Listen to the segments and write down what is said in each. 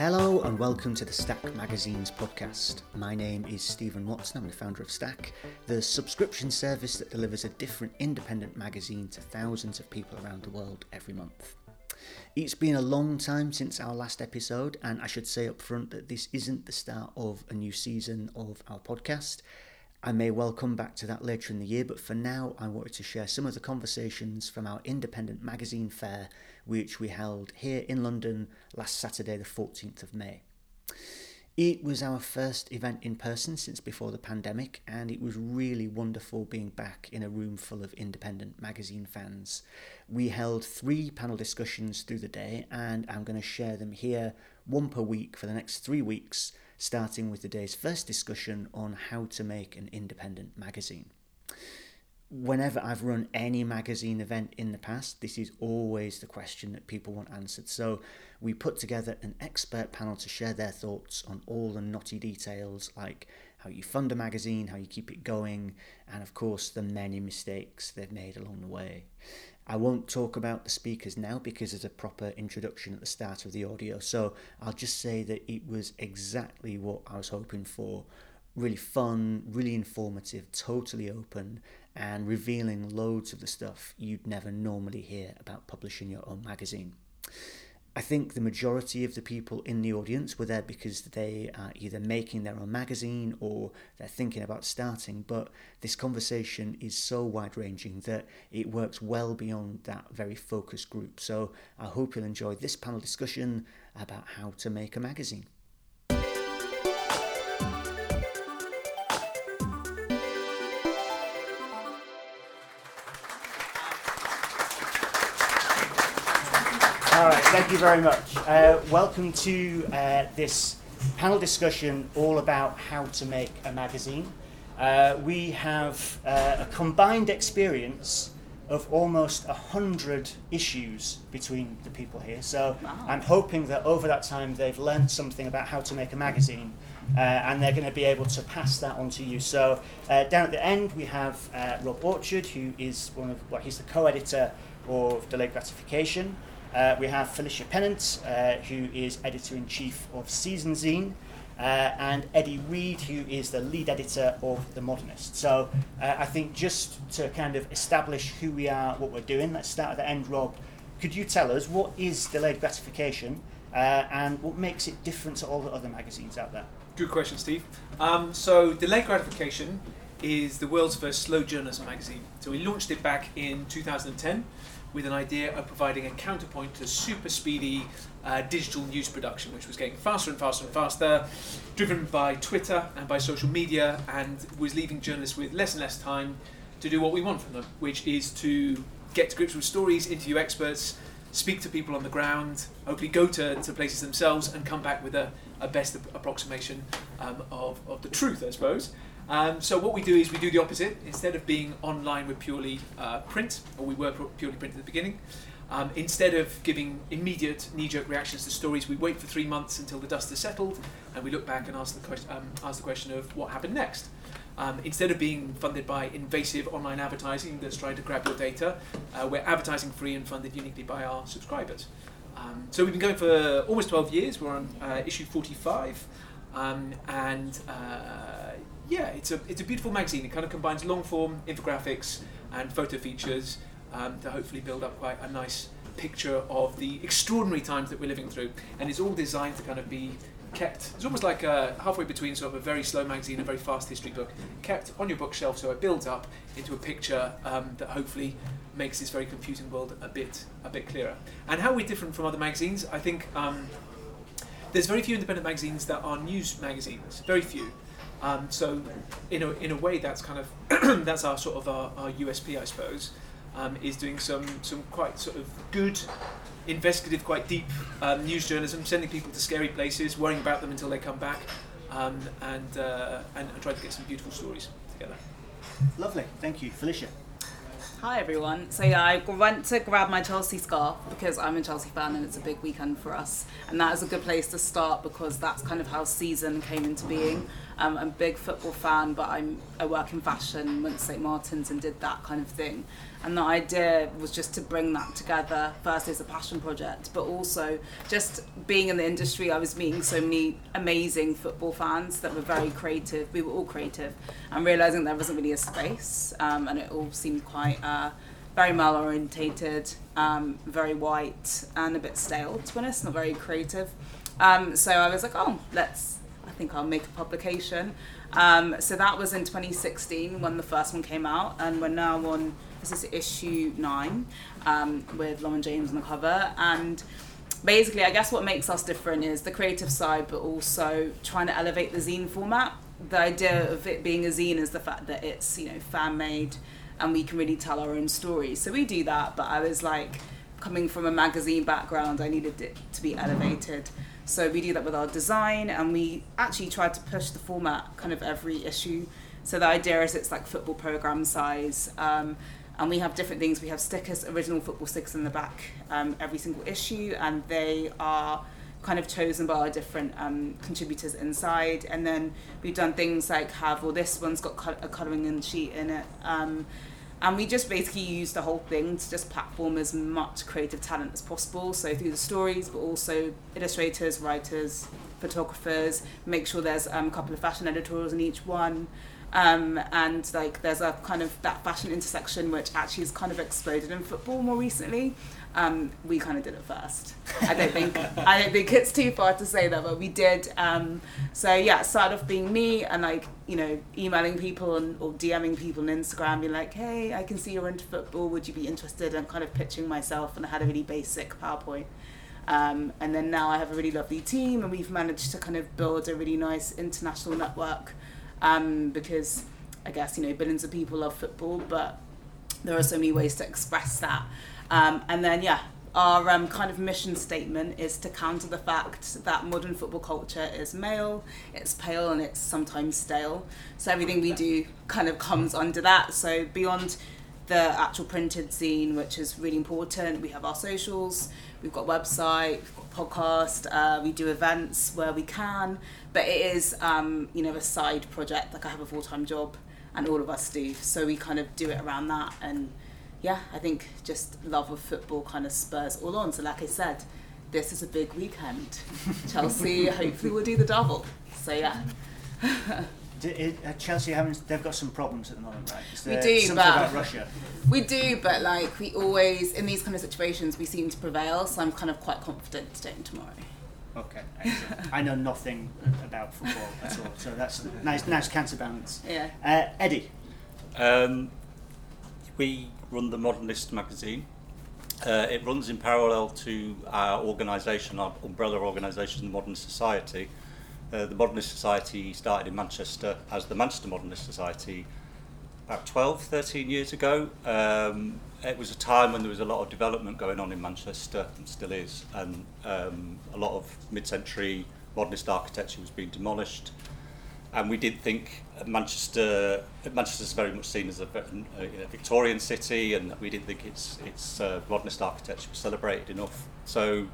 Hello and welcome to the Stack Magazines podcast. My name is Stephen Watson. I'm the founder of Stack, the subscription service that delivers a different independent magazine to thousands of people around the world every month. It's been a long time since our last episode, and I should say up front that this isn't the start of a new season of our podcast. I may well come back to that later in the year, but for now, I wanted to share some of the conversations from our independent magazine fair, which we held here in London last Saturday, the 14th of May. It was our first event in person since before the pandemic, and it was really wonderful being back in a room full of independent magazine fans. We held three panel discussions through the day, and I'm going to share them here, one per week for the next three weeks starting with the day's first discussion on how to make an independent magazine. Whenever I've run any magazine event in the past, this is always the question that people want answered. So we put together an expert panel to share their thoughts on all the knotty details like how you fund a magazine, how you keep it going, and of course the many mistakes they've made along the way. I won't talk about the speakers now because there's a proper introduction at the start of the audio. So I'll just say that it was exactly what I was hoping for. Really fun, really informative, totally open, and revealing loads of the stuff you'd never normally hear about publishing your own magazine. I think the majority of the people in the audience were there because they are either making their own magazine or they're thinking about starting. But this conversation is so wide ranging that it works well beyond that very focused group. So I hope you'll enjoy this panel discussion about how to make a magazine. All right, thank you very much. Uh, welcome to uh, this panel discussion all about how to make a magazine. Uh, we have uh, a combined experience of almost 100 issues between the people here. So I'm hoping that over that time they've learned something about how to make a magazine. Uh, and they're going to be able to pass that on to you. So uh, down at the end we have uh, Rob Orchard, who is one of well, he's the co-editor of Delayed Gratification. Uh, we have Felicia Pennant, uh, who is editor in chief of Season Zine, uh, and Eddie Reed, who is the lead editor of The Modernist. So uh, I think just to kind of establish who we are, what we're doing, let's start at the end. Rob, could you tell us what is delayed gratification uh, and what makes it different to all the other magazines out there? Good question, Steve. Um, so, Delayed Gratification is the world's first slow journalism magazine. So, we launched it back in 2010 with an idea of providing a counterpoint to super speedy uh, digital news production, which was getting faster and faster and faster, driven by Twitter and by social media, and was leaving journalists with less and less time to do what we want from them, which is to get to grips with stories, interview experts, speak to people on the ground, hopefully go to, to places themselves, and come back with a, a best approximation um, of, of the truth, I suppose. Um, so what we do is we do the opposite. Instead of being online with purely uh, print, or we were purely print at the beginning, um, instead of giving immediate knee-jerk reactions to stories, we wait for three months until the dust has settled, and we look back and ask the, question, um, ask the question of what happened next. Um, instead of being funded by invasive online advertising that's trying to grab your data, uh, we're advertising free and funded uniquely by our subscribers. Um, so we've been going for almost 12 years. We're on uh, issue 45, um, and uh, yeah, it's a it's a beautiful magazine. It kind of combines long form infographics and photo features um, to hopefully build up quite a nice picture of the extraordinary times that we're living through. And it's all designed to kind of be kept. It's almost like halfway between sort of a very slow magazine and a very fast history book, kept on your bookshelf so it builds up into a picture um, that hopefully makes this very confusing world a bit a bit clearer. And how we're different from other magazines, I think. Um, there's very few independent magazines that are news magazines. Very few. Um, so, in a, in a way, that's kind of that's our sort of our, our USP, I suppose, um, is doing some some quite sort of good, investigative, quite deep um, news journalism, sending people to scary places, worrying about them until they come back, um, and, uh, and and trying to get some beautiful stories together. Lovely, thank you, Felicia. Hi everyone. So yeah, I went to grab my Chelsea scarf because I'm a Chelsea fan and it's a big weekend for us, and that is a good place to start because that's kind of how season came into being. Um, I'm a big football fan, but I'm I work in fashion, went to St Martin's and did that kind of thing. And the idea was just to bring that together, first as a passion project, but also just being in the industry, I was meeting so many amazing football fans that were very creative. We were all creative, and realizing there wasn't really a space, um, and it all seemed quite. Uh, very male orientated, um, very white, and a bit stale. To be honest, not very creative. Um, so I was like, oh, let's. I think I'll make a publication. Um, so that was in 2016 when the first one came out, and we're now on. This is issue nine um, with Lauren James on the cover, and basically, I guess what makes us different is the creative side, but also trying to elevate the zine format. The idea of it being a zine is the fact that it's you know fan made and we can really tell our own stories. So we do that, but I was like, coming from a magazine background, I needed it to be elevated. So we do that with our design, and we actually tried to push the format kind of every issue. So the idea is it's like football program size. Um, and we have different things. We have stickers, original football stickers in the back, um, every single issue, and they are kind of chosen by our different um, contributors inside. And then we've done things like have, well, this one's got a colouring in sheet in it. Um, and we just basically use the whole thing to just platform as much creative talent as possible. So through the stories, but also illustrators, writers, photographers. Make sure there's um, a couple of fashion editorials in each one. Um, and like there's a kind of that fashion intersection which actually has kind of exploded in football more recently. Um, we kind of did it first. I don't think I don't think it's too far to say that, but we did. Um, so yeah, started off being me and like you know emailing people and or DMing people on Instagram, being like, hey, I can see you're into football. Would you be interested? And kind of pitching myself, and I had a really basic PowerPoint. Um, and then now I have a really lovely team, and we've managed to kind of build a really nice international network um, because I guess you know billions of people love football, but there are so many ways to express that. Um, and then, yeah, our um, kind of mission statement is to counter the fact that modern football culture is male, it's pale, and it's sometimes stale. So everything we do kind of comes under that. So beyond the actual printed zine, which is really important, we have our socials, we've got website, we've got podcast, uh, we do events where we can, but it is um, you know a side project. Like I have a full time job, and all of us do. So we kind of do it around that and yeah, I think just love of football kind of spurs all on. So, like I said, this is a big weekend. Chelsea hopefully will do the double. So, yeah. Uh, Chelsea haven't. They've got some problems at the moment, right? we do, but about Russia. We do, but like we always in these kind of situations, we seem to prevail. So I'm kind of quite confident today and tomorrow. Okay. I know nothing about football at all, so that's nice, nice counterbalance. Yeah. Uh, Eddie. Um, we run the Modernist magazine. Uh, it runs in parallel to our organisation, our umbrella organisation, the Modern Society. Uh, the Modernist Society started in Manchester as the Manchester Modernist Society about 12, 13 years ago. Um, it was a time when there was a lot of development going on in Manchester, and still is, and um, a lot of mid-century modernist architecture was being demolished and we did think Manchester is very much seen as a, a, a Victorian city, and we didn't think its its uh, modernist architecture was celebrated enough. So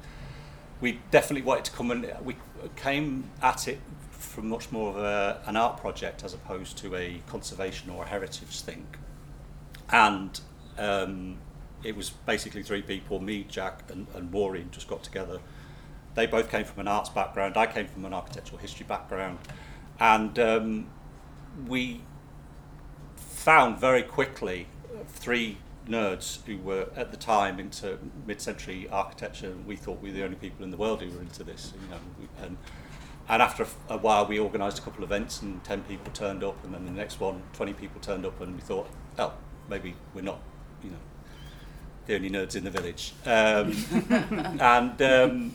we definitely wanted to come and we came at it from much more of a, an art project as opposed to a conservation or a heritage thing. And um, it was basically three people, me, Jack, and, and Maureen, just got together. They both came from an arts background. I came from an architectural history background and um, we found very quickly three nerds who were at the time into mid-century architecture. We thought we were the only people in the world who were into this. You know, we, and, and after a, a while, we organised a couple of events, and ten people turned up, and then the next one, 20 people turned up, and we thought, oh, maybe we're not, you know, the only nerds in the village. Um, and um,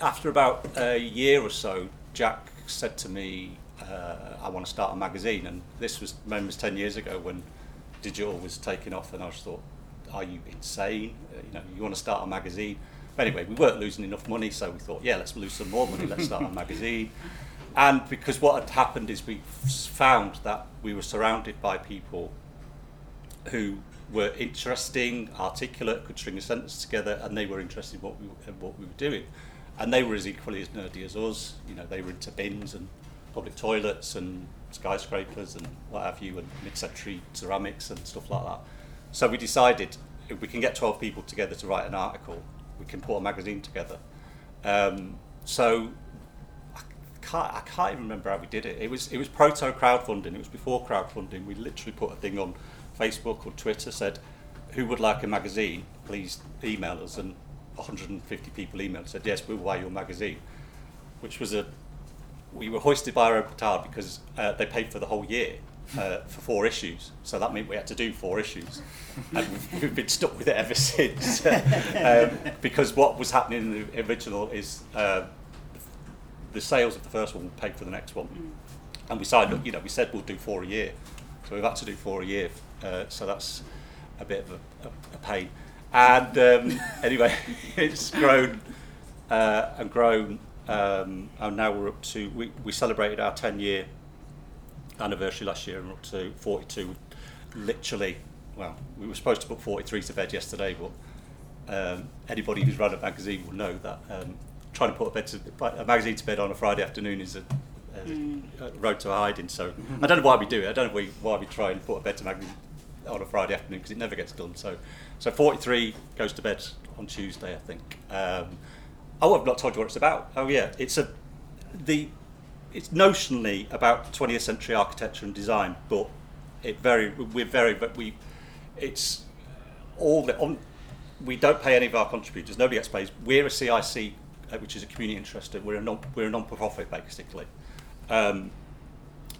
after about a year or so, Jack said to me, uh, I want to start a magazine. And this was, was 10 years ago when digital was taking off, and I just thought, are you insane? Uh, you know, you want to start a magazine? But anyway, we weren't losing enough money, so we thought, yeah, let's lose some more money, let's start a magazine. And because what had happened is we found that we were surrounded by people who were interesting, articulate, could string a sentence together, and they were interested in what we, in what we were doing and they were as equally as nerdy as us. You know, they were into bins and public toilets and skyscrapers and what have you, and mid-century ceramics and stuff like that. So we decided if we can get 12 people together to write an article, we can put a magazine together. Um, so I can't, I can't even remember how we did it. It was it was proto crowdfunding. It was before crowdfunding. We literally put a thing on Facebook or Twitter said, "Who would like a magazine? Please email us." And 150 people emailed said, "Yes, we'll buy your magazine," which was a we were hoisted by our own petard because uh, they paid for the whole year uh, for four issues. So that meant we had to do four issues. and we've, we've been stuck with it ever since. um, because what was happening in the original is uh, the sales of the first one paid for the next one. And we signed up, you know, we said we'll do four a year. So we've had to do four a year. Uh, so that's a bit of a, a, a pain. And um, anyway, it's grown uh, and grown. Um, and now we're up to, we, we celebrated our 10 year anniversary last year and we're up to 42. Literally, well, we were supposed to put 43 to bed yesterday, but um, anybody who's run a magazine will know that um, trying to put a, bed to, a magazine to bed on a Friday afternoon is a, a, a road to hiding. So I don't know why we do it. I don't know why we try and put a bed to magazine on a Friday afternoon because it never gets done. So, so 43 goes to bed on Tuesday, I think. Um, oh, I've not told you what it's about. Oh yeah, it's a the it's notionally about 20th century architecture and design, but it very we're very but we it's all the on we don't pay any of our contributors. Nobody gets paid. We're a CIC, uh, which is a community interested. We're a non we're a non-profit basically. Um,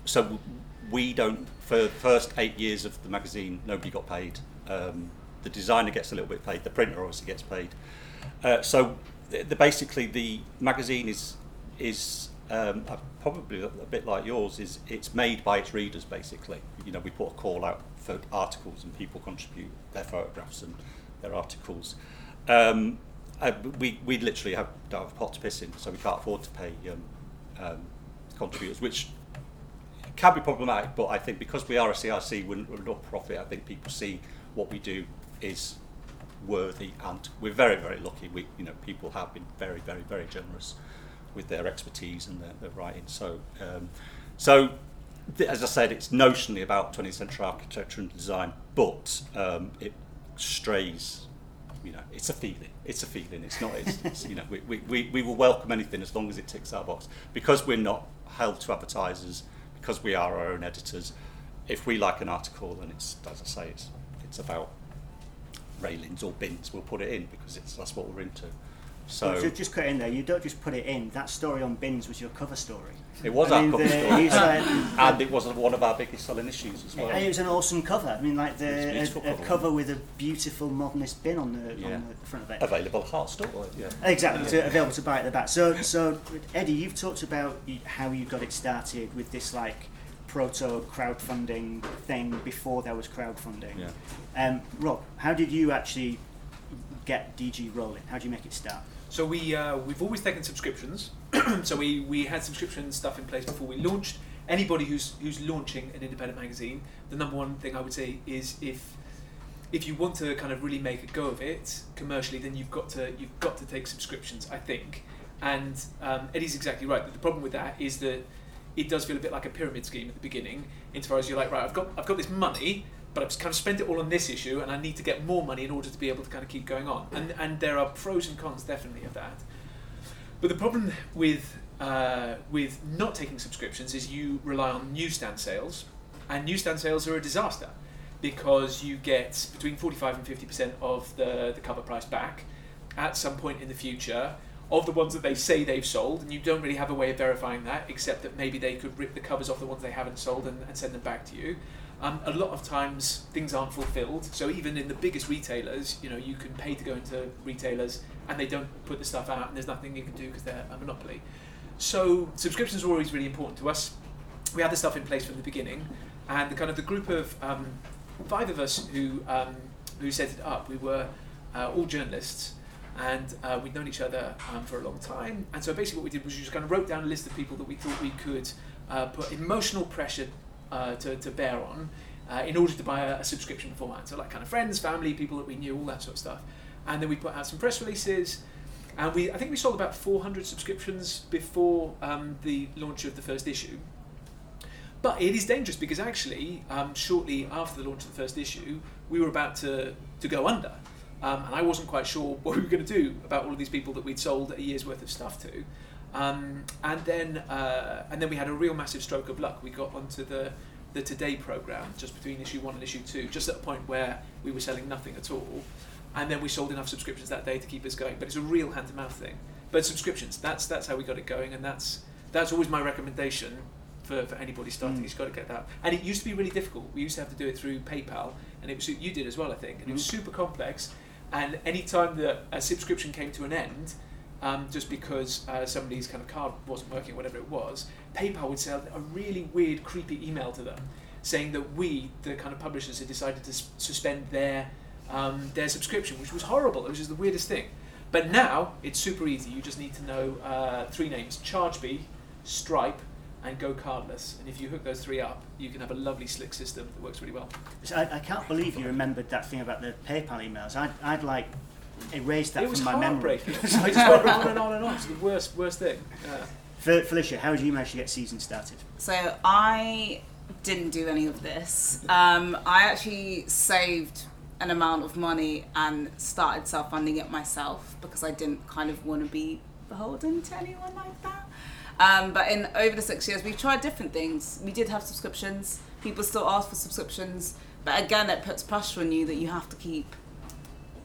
so we don't for the first eight years of the magazine, nobody got paid. Um, the designer gets a little bit paid. The printer obviously gets paid. Uh, so the, the, basically the magazine is is um, probably a bit like yours is it's made by its readers basically you know we put a call out for articles and people contribute their photographs and their articles um, uh, we, we literally have, don't have a pot to piss in so we can't afford to pay um, um, contributors which can be problematic but I think because we are a CIC we're, we're not profit I think people see what we do is worthy and we're very very lucky we you know people have been very very very generous with their expertise and their, their writing. So, um, so th- as I said, it's notionally about 20th century architecture and design, but um, it strays. You know, it's a feeling. It's a feeling. It's not. It's, it's, you know, we, we, we, we will welcome anything as long as it ticks our box because we're not held to advertisers because we are our own editors. If we like an article and it's, as I say, it's it's about railings or bins, we'll put it in because it's that's what we're into. So just, just cut in there. You don't just put it in. That story on bins was your cover story. It was I our mean, cover the, story, uh, and it was one of our biggest selling issues as well. And it was an awesome cover. I mean, like the a, a cover, cover with a beautiful modernist bin on the, yeah. on the front of it. Available hard store. Yeah. Exactly. Yeah. To, available to buy at the back. So, so Eddie, you've talked about how you got it started with this like proto crowdfunding thing before there was crowdfunding. Yeah. Um, Rob, how did you actually get DG rolling? How do you make it start? So we uh, we've always taken subscriptions. so we, we had subscription stuff in place before we launched. Anybody who's who's launching an independent magazine, the number one thing I would say is if if you want to kind of really make a go of it commercially, then you've got to you've got to take subscriptions. I think, and um, Eddie's exactly right. The problem with that is that it does feel a bit like a pyramid scheme at the beginning, insofar as you're like, right, I've got I've got this money, but I've kind of spent it all on this issue, and I need to get more money in order to be able to kind of keep going on. And and there are pros and cons definitely of that. But the problem with uh, with not taking subscriptions is you rely on newsstand sales, and newsstand sales are a disaster because you get between 45 and 50% of the, the cover price back at some point in the future of the ones that they say they've sold, and you don't really have a way of verifying that except that maybe they could rip the covers off the ones they haven't sold and, and send them back to you. Um, a lot of times things aren't fulfilled. So even in the biggest retailers, you know, you can pay to go into retailers and they don't put the stuff out, and there's nothing you can do because they're a monopoly. So subscriptions are always really important to us. We had the stuff in place from the beginning, and the kind of the group of um, five of us who um, who set it up, we were uh, all journalists, and uh, we'd known each other um, for a long time. And so basically, what we did was we just kind of wrote down a list of people that we thought we could uh, put emotional pressure uh, to, to bear on uh, in order to buy a, a, subscription beforehand. So like kind of friends, family, people that we knew, all that sort of stuff. And then we put out some press releases. and we I think we sold about 400 subscriptions before um, the launch of the first issue. But it is dangerous because actually, um, shortly after the launch of the first issue, we were about to, to go under. Um, and I wasn't quite sure what we were going to do about all of these people that we'd sold a year's worth of stuff to. Um, and then uh, and then we had a real massive stroke of luck. We got onto the the Today program just between issue one and issue two, just at a point where we were selling nothing at all. And then we sold enough subscriptions that day to keep us going. But it's a real hand to mouth thing. But subscriptions, that's that's how we got it going, and that's that's always my recommendation for, for anybody starting. Mm. You've got to get that. And it used to be really difficult. We used to have to do it through PayPal, and it was you did as well, I think. And it was Mm. super complex. And any time that a subscription came to an end, um, just because uh, somebody's kind of card wasn't working, whatever it was, PayPal would send a really weird, creepy email to them saying that we, the kind of publishers, had decided to suspend their um, their subscription, which was horrible. It was just the weirdest thing. But now it's super easy. You just need to know uh, three names: ChargeBee, Stripe, and GoCardless. And if you hook those three up, you can have a lovely, slick system that works really well. So I, I can't believe you remembered that thing about the PayPal emails. I'd, I'd like erased that it from my memory. heartbreaking. I just went on and on and on. It's the worst, worst thing. Uh, Fel- Felicia, how did you manage to get season started? So I didn't do any of this. Um, I actually saved an amount of money and started self-funding it myself because I didn't kind of want to be beholden to anyone like that. Um, but in over the six years, we've tried different things. We did have subscriptions. People still ask for subscriptions, but again, it puts pressure on you that you have to keep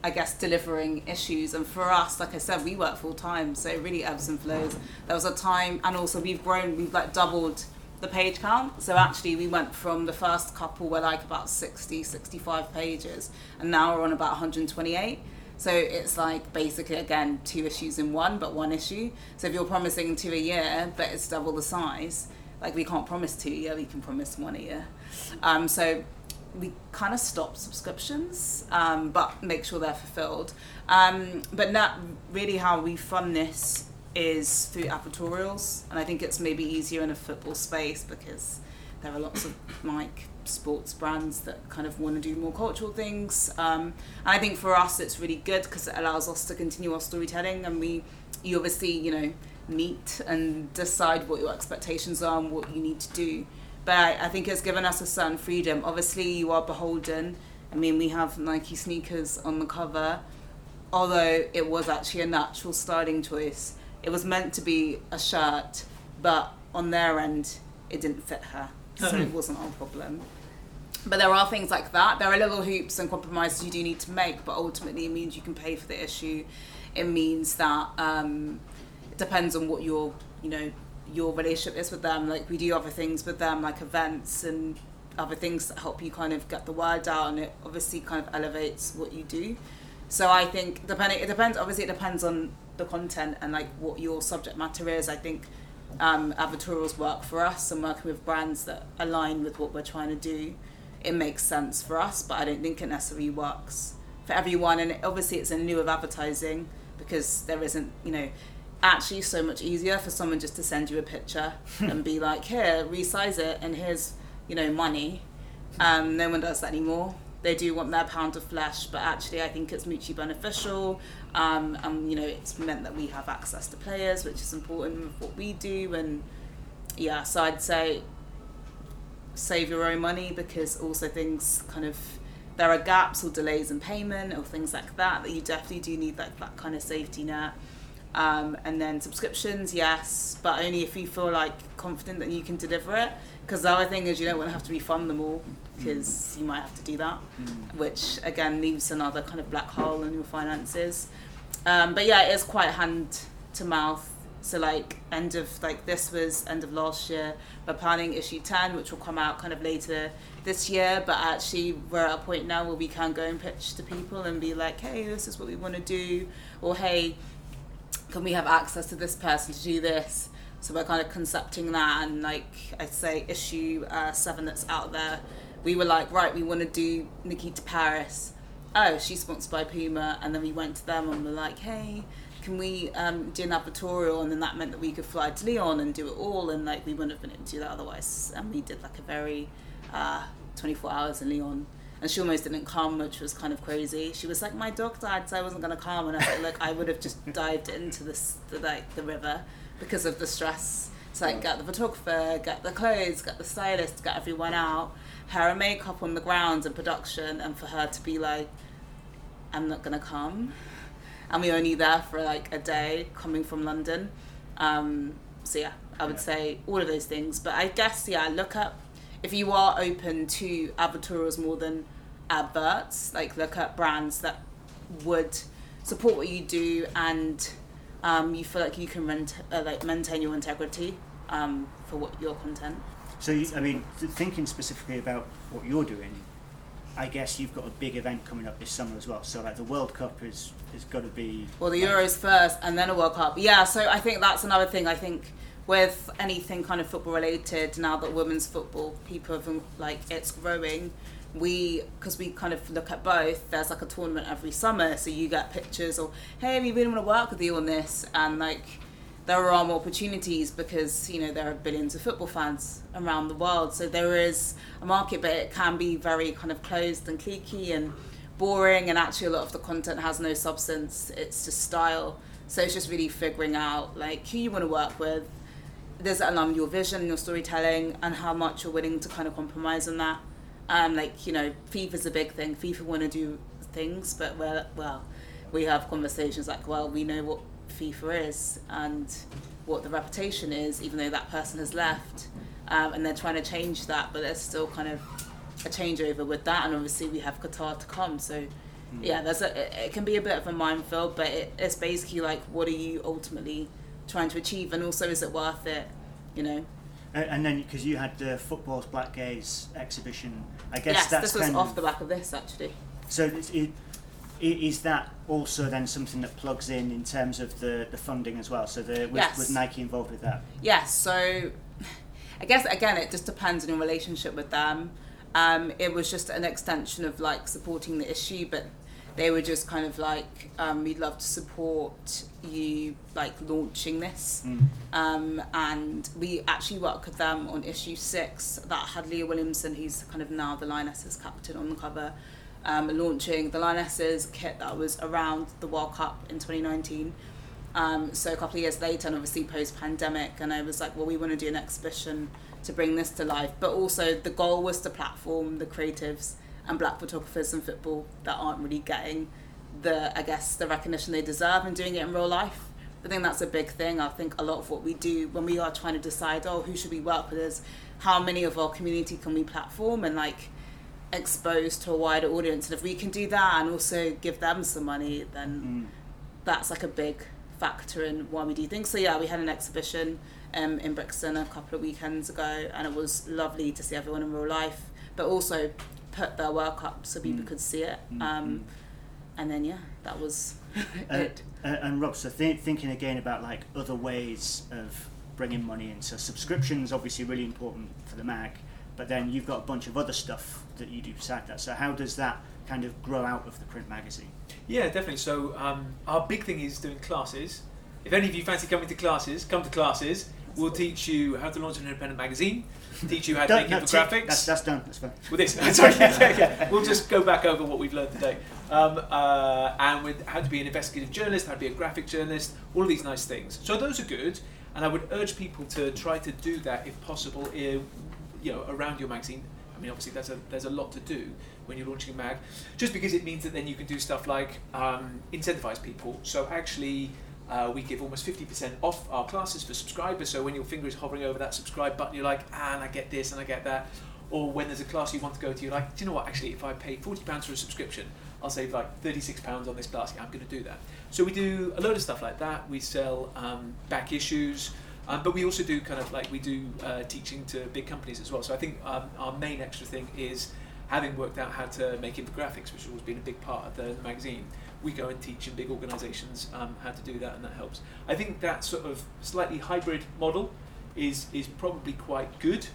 I guess delivering issues. And for us like I said we work full time so it really ebbs and flows. There was a time and also we've grown we've like doubled the page count. So actually we went from the first couple were like about 60 65 pages and now we're on about 128 so it's like basically again two issues in one but one issue so if you're promising two a year but it's double the size like we can't promise two a year we can promise one a year um, so we kind of stop subscriptions, um, but make sure they're fulfilled. Um, but not really how we fund this is through advertorials, and I think it's maybe easier in a football space because there are lots of like sports brands that kind of want to do more cultural things. Um, and I think for us it's really good because it allows us to continue our storytelling, and we you obviously you know meet and decide what your expectations are and what you need to do but I, I think it's given us a certain freedom. Obviously, you are beholden. I mean, we have Nike sneakers on the cover, although it was actually a natural styling choice. It was meant to be a shirt, but on their end, it didn't fit her, so it wasn't our problem. But there are things like that. There are little hoops and compromises you do need to make, but ultimately, it means you can pay for the issue. It means that um, it depends on what your, you know, your relationship is with them. Like we do other things with them, like events and other things that help you kind of get the word out, and it obviously kind of elevates what you do. So I think depending, it depends. Obviously, it depends on the content and like what your subject matter is. I think um, advertorials work for us, and working with brands that align with what we're trying to do, it makes sense for us. But I don't think it necessarily works for everyone. And obviously, it's in lieu of advertising because there isn't, you know, actually so much easier for someone just to send you a picture and be like, here, resize it, and here's, you know, money. Um, no one does that anymore. They do want their pound of flesh, but actually, I think it's mutually beneficial. Um, and you know, it's meant that we have access to players, which is important with what we do. And yeah, so I'd say save your own money because also things kind of there are gaps or delays in payment or things like that that you definitely do need like that kind of safety net. Um, and then subscriptions, yes, but only if you feel like confident that you can deliver it. Because the other thing is you don't want to have to refund them all because you might have to do that, which again leaves another kind of black hole in your finances. Um, but yeah, it is quite hand to mouth. So like end of like this was end of last year. We're planning issue ten, which will come out kind of later this year. But actually, we're at a point now where we can go and pitch to people and be like, hey, this is what we want to do, or hey, can we have access to this person to do this? So we're kind of concepting that, and like I'd say, issue uh, seven that's out there, we were like, right, we want to do Nikita Parris. Oh, she's sponsored by Puma, and then we went to them and we're like, hey, can we um, do an advertorial? And then that meant that we could fly to Lyon and do it all, and like we wouldn't have been able to do that otherwise. And we did like a very uh, 24 hours in Lyon. and she almost didn't come, which was kind of crazy. She was like, "My dog died, so I wasn't gonna come," and I was like, "Look, I would have just dived into this the, like the river because of the stress." So like, get the photographer, get the clothes, get the stylist, get everyone out, hair and makeup on the ground and production, and for her to be like, "I'm not gonna come," and we were only there for like a day, coming from London. Um, so yeah, I would Yeah. say all of those things. But I guess yeah, look up if you are open to advertorials more than adverts. Like look up brands that would support what you do and um, you feel like you can rent, uh, like maintain your integrity um, for what your content. So, you, I mean, thinking specifically about what you're doing, I guess you've got a big event coming up this summer as well. So, like, the World Cup is is got to be. Well, the Euros first, and then a World Cup. Yeah, so I think that's another thing. I think with anything kind of football related, now that women's football, people have um, like it's growing. We, because we kind of look at both. There's like a tournament every summer, so you get pictures or hey, we really want to work with you on this, and like there are more opportunities because you know there are billions of football fans around the world. So there is a market, but it can be very kind of closed and cliquey and boring. And actually, a lot of the content has no substance. It's just style. So it's just really figuring out like who you want to work with. Align with your vision, your storytelling, and how much you're willing to kind of compromise on that? Um, like you know, FIFA's a big thing. FIFA want to do things, but well, well, we have conversations like, well, we know what FIFA is and what the reputation is, even though that person has left, um, and they're trying to change that, but there's still kind of a changeover with that, and obviously we have Qatar to come, so. Yeah, there's a. it- can be a bit of a minefield, but it, it's basically like, what are you ultimately trying to achieve, and also is it worth it? You know. And, and then, because you had the Football's Black Gaze exhibition, I guess yes, that's this was kind off of. the back of this actually. So, it's- it, is that also then something that plugs in in terms of the, the funding as well? So, the, was, Yes. was Nike involved with that? Yes, so I guess again it just depends on your relationship with them. Um, it was just an extension of like supporting the issue, but they were just kind of like, um, we'd love to support you like launching this. Mm. Um, and we actually worked with them on issue six that had Leah Williamson, who's kind of now the Lionesses captain on the cover, um, launching the Lionesses kit that was around the World Cup in 2019. Um, so a couple of years later, and obviously post pandemic, and I was like, well, we want to do an exhibition to bring this to life. But also, the goal was to platform the creatives and black photographers in football that aren't really getting the, I guess, the recognition they deserve and doing it in real life. I think that's a big thing. I think a lot of what we do when we are trying to decide, oh, who should we work with, is how many of our community can we platform and like expose to a wider audience. And if we can do that and also give them some money, then Mm. that's like a big factor in why we do things. So yeah, we had an exhibition um, in Brixton a couple of weekends ago, and it was lovely to see everyone in real life, but also put their work up so people Mm. could see it. Mm, Um, and then yeah, that was Uh, it. uh, and Rob, so th- thinking again about like other ways of bringing money in. So subscriptions obviously really important for the mag, but then you've got a bunch of other stuff that you do beside that. So how does that kind of grow out of the print magazine? Yeah, definitely. So um, our big thing is doing classes. If any of you fancy coming to classes, come to classes. We'll teach you how to launch an independent magazine, teach you how to make no, infographics. tick, That's, that's done. That's fine. with this. Sorry, yeah, yeah. We'll just go back over what we've learned today. Um, uh, and with how to be an investigative journalist, how to be a graphic journalist, all of these nice things. So those are good, and I would urge people to try to do that if possible. eh, You know, around your magazine. Mean, obviously, there's a there's a lot to do when you're launching a mag, just because it means that then you can do stuff like um, incentivize people. So actually. Uh, we give almost 50% off our classes for subscribers. So when your finger is hovering over that subscribe button, you're like, ah, and I get this and I get that or when there's a class you want to go to, you're like, do you know what? Actually, if I pay forty pounds for a subscription, I'll save like thirty-six pounds on this class. Yeah, I'm going to do that. So we do a load of stuff like that. We sell um, back issues, um, but we also do kind of like we do uh, teaching to big companies as well. So I think um, our main extra thing is having worked out how to make infographics, which has always been a big part of the, the magazine. We go and teach in big organisations um, how to do that, and that helps. I think that sort of slightly hybrid model is is probably quite good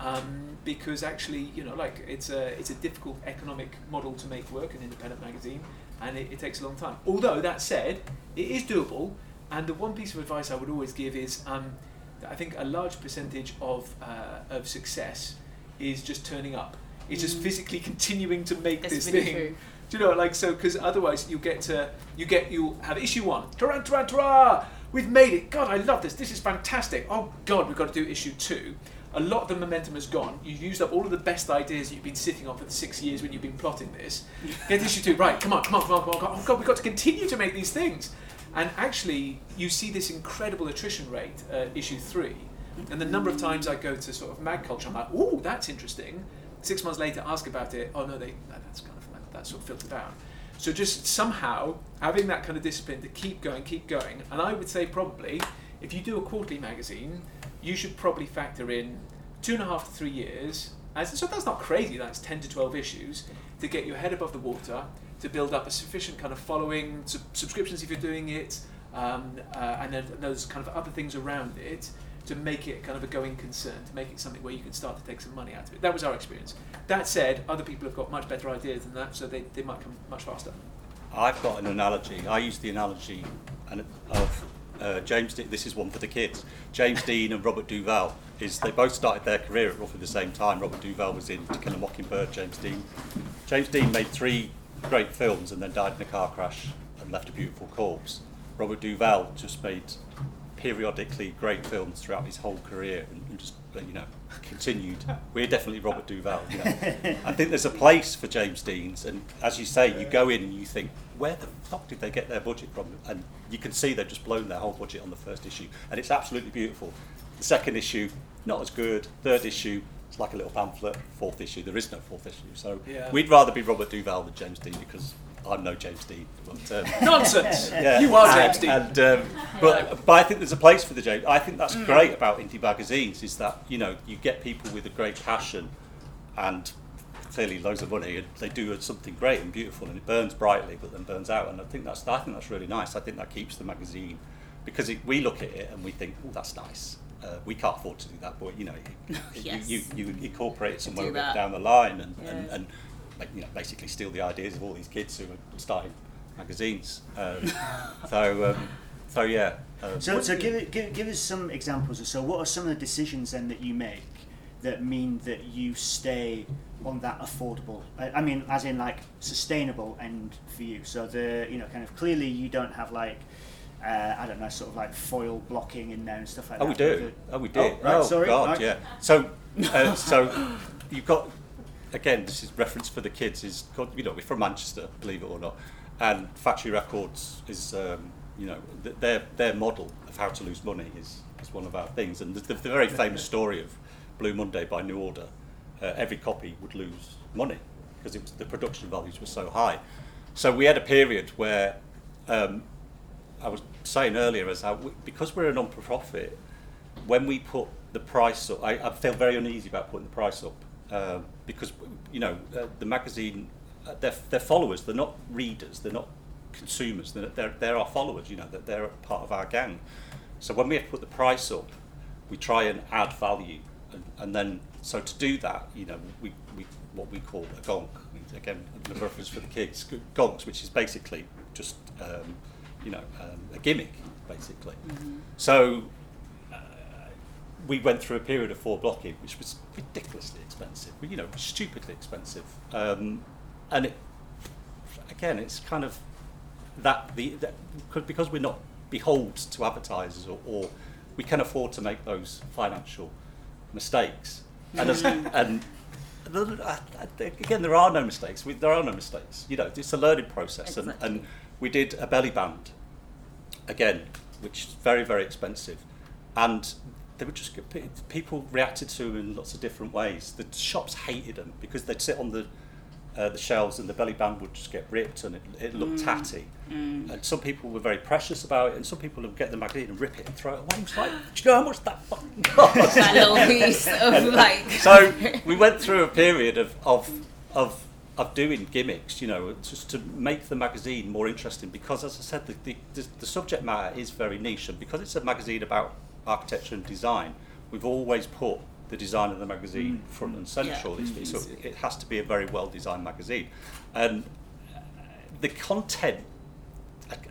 um, because actually, you know, like it's a it's a difficult economic model to make work an independent magazine, and it, it takes a long time. Although that said, it is doable. And the one piece of advice I would always give is, um, that I think a large percentage of uh, of success is just turning up. It's just physically continuing to make It's this really thing. true. Do you know, like so? Because otherwise, you get to you get you'll have issue one. Tarantara, tarantara! We've made it. God, I love this. This is fantastic. Oh God, we've got to do issue two. A lot of the momentum has gone. You've used up all of the best ideas you've been sitting on for the six years when you've been plotting this. Get issue two. Right, come on, come on, come on, come on. come on. Oh God, we've got to continue to make these things. And actually, you see this incredible attrition rate at issue three. And the number of times I go to sort of magCulture, I'm like, ooh, that's interesting. Six months later, ask about it. Oh no, they that- that's kind of that's sort of filtered out. So just somehow having that kind of discipline to keep going, keep going. And I would say probably if you do a quarterly magazine, you should probably factor in two and a half to three years. As, so that's not crazy. That's ten to twelve issues to get your head above the water, to build up a sufficient kind of following, sub- subscriptions if you're doing it, um, uh, and then those kind of other things around it to make it kind of a going concern, to make it something where you can start to take some money out of it. That was our experience. That said, other people have got much better ideas than that, so they, they might come much faster. I've got an analogy. I use the analogy of uh, James. De- this is one for the kids. James Dean and Robert Duvall is they both started their career at roughly the same time. Robert Duvall was in To Kill a Mockingbird. James Dean. James Dean made three great films and then died in a car crash and left a beautiful corpse. Robert Duvall just made periodically great films throughout his whole career and, and just uh, you know continued. We're definitely Robert Duvall. You know. I think there's a place for James Dean's, and as you say, you go in and you think, where the fuck did they get their budget from? And you can see they've just blown their whole budget on the first issue, and it's absolutely beautiful. The second issue, not as good. Third issue, it's like a little pamphlet. Fourth issue, there is no fourth issue. So Yeah. we'd rather be Robert Duvall than James Dean because I'm no James Dean. But, um, Nonsense! yeah. You are James Dean. And, um, but, but I think there's a place for the James. I think that's great about indie magazines is that you know you get people with a great passion and clearly loads of money and they do something great and beautiful and it burns brightly but then burns out and I think that's I think that's really nice. I think that keeps the magazine because it, we look at it and we think oh that's nice. Uh, we can't afford to do that, but you know, you, Yes. you, you, you incorporate it somewhere do down the line and, and, Yeah. and like, you know, basically steal the ideas of all these kids who are starting magazines. Um, so, um, so yeah. Um, So, so give, it- give, give us some examples. So, what are some of the decisions then that you make that mean that you stay on that affordable? I, I mean, as in like sustainable end for you. So the you know kind of clearly you don't have like uh, I don't know sort of like foil blocking in there and stuff like that. Oh, that. we do. Oh, we did. Oh, right, sorry, God, right. yeah. So, uh, so you've got again. This is reference for the kids. Is called, you know we're from Manchester, believe it or not, and Factory Records is um, you know th- their their model of how to lose money is is one of our things. And the, the, the very famous story of Blue Monday by New Order, uh, every copy would lose money because the production values were so high. So we had a period where um, I was saying earlier as how because we're a non-profit, when we put the price up, I, I feel very uneasy about putting the price up um, because you know uh, the magazine, uh, they're, they're followers, they're not readers, they're not consumers, they're, they're, they're our followers, you know, that they're part of our gang. So when we have to put the price up, we try and add value, and, and then so to do that, you know, we, we what we call a gonk. Again, the reference for the kids, gonks, which is basically just um, you know um, a gimmick, basically. So uh, we went through a period of foil blocking, which was ridiculously expensive, you know, stupidly expensive, um, and it again, it's kind of that the that, 'cause- because we're not behold to advertisers or, or we can afford to make those financial mistakes. And as, and the- I- I- again there are no mistakes. We, there are no mistakes. You know it's a learning process and, and we did a belly band again which is very very expensive and they would just people reacted to them in lots of different ways the shops hated them because they'd sit on the uh, the shelves and the belly band would just get ripped and it, it looked tatty. And some people were very precious about it, and some people would get the magazine and rip it and throw it away. It was like, do you know how much that fucking cost? that little piece of like. so we went through a period of, of, of, of doing gimmicks, you know, just to make the magazine more interesting because, as I said, the, the, the, the subject matter is very niche, and because it's a magazine about architecture and design, we've always put the design of the magazine front and central. Yeah. It's- So it has to be a very well designed magazine. And the content,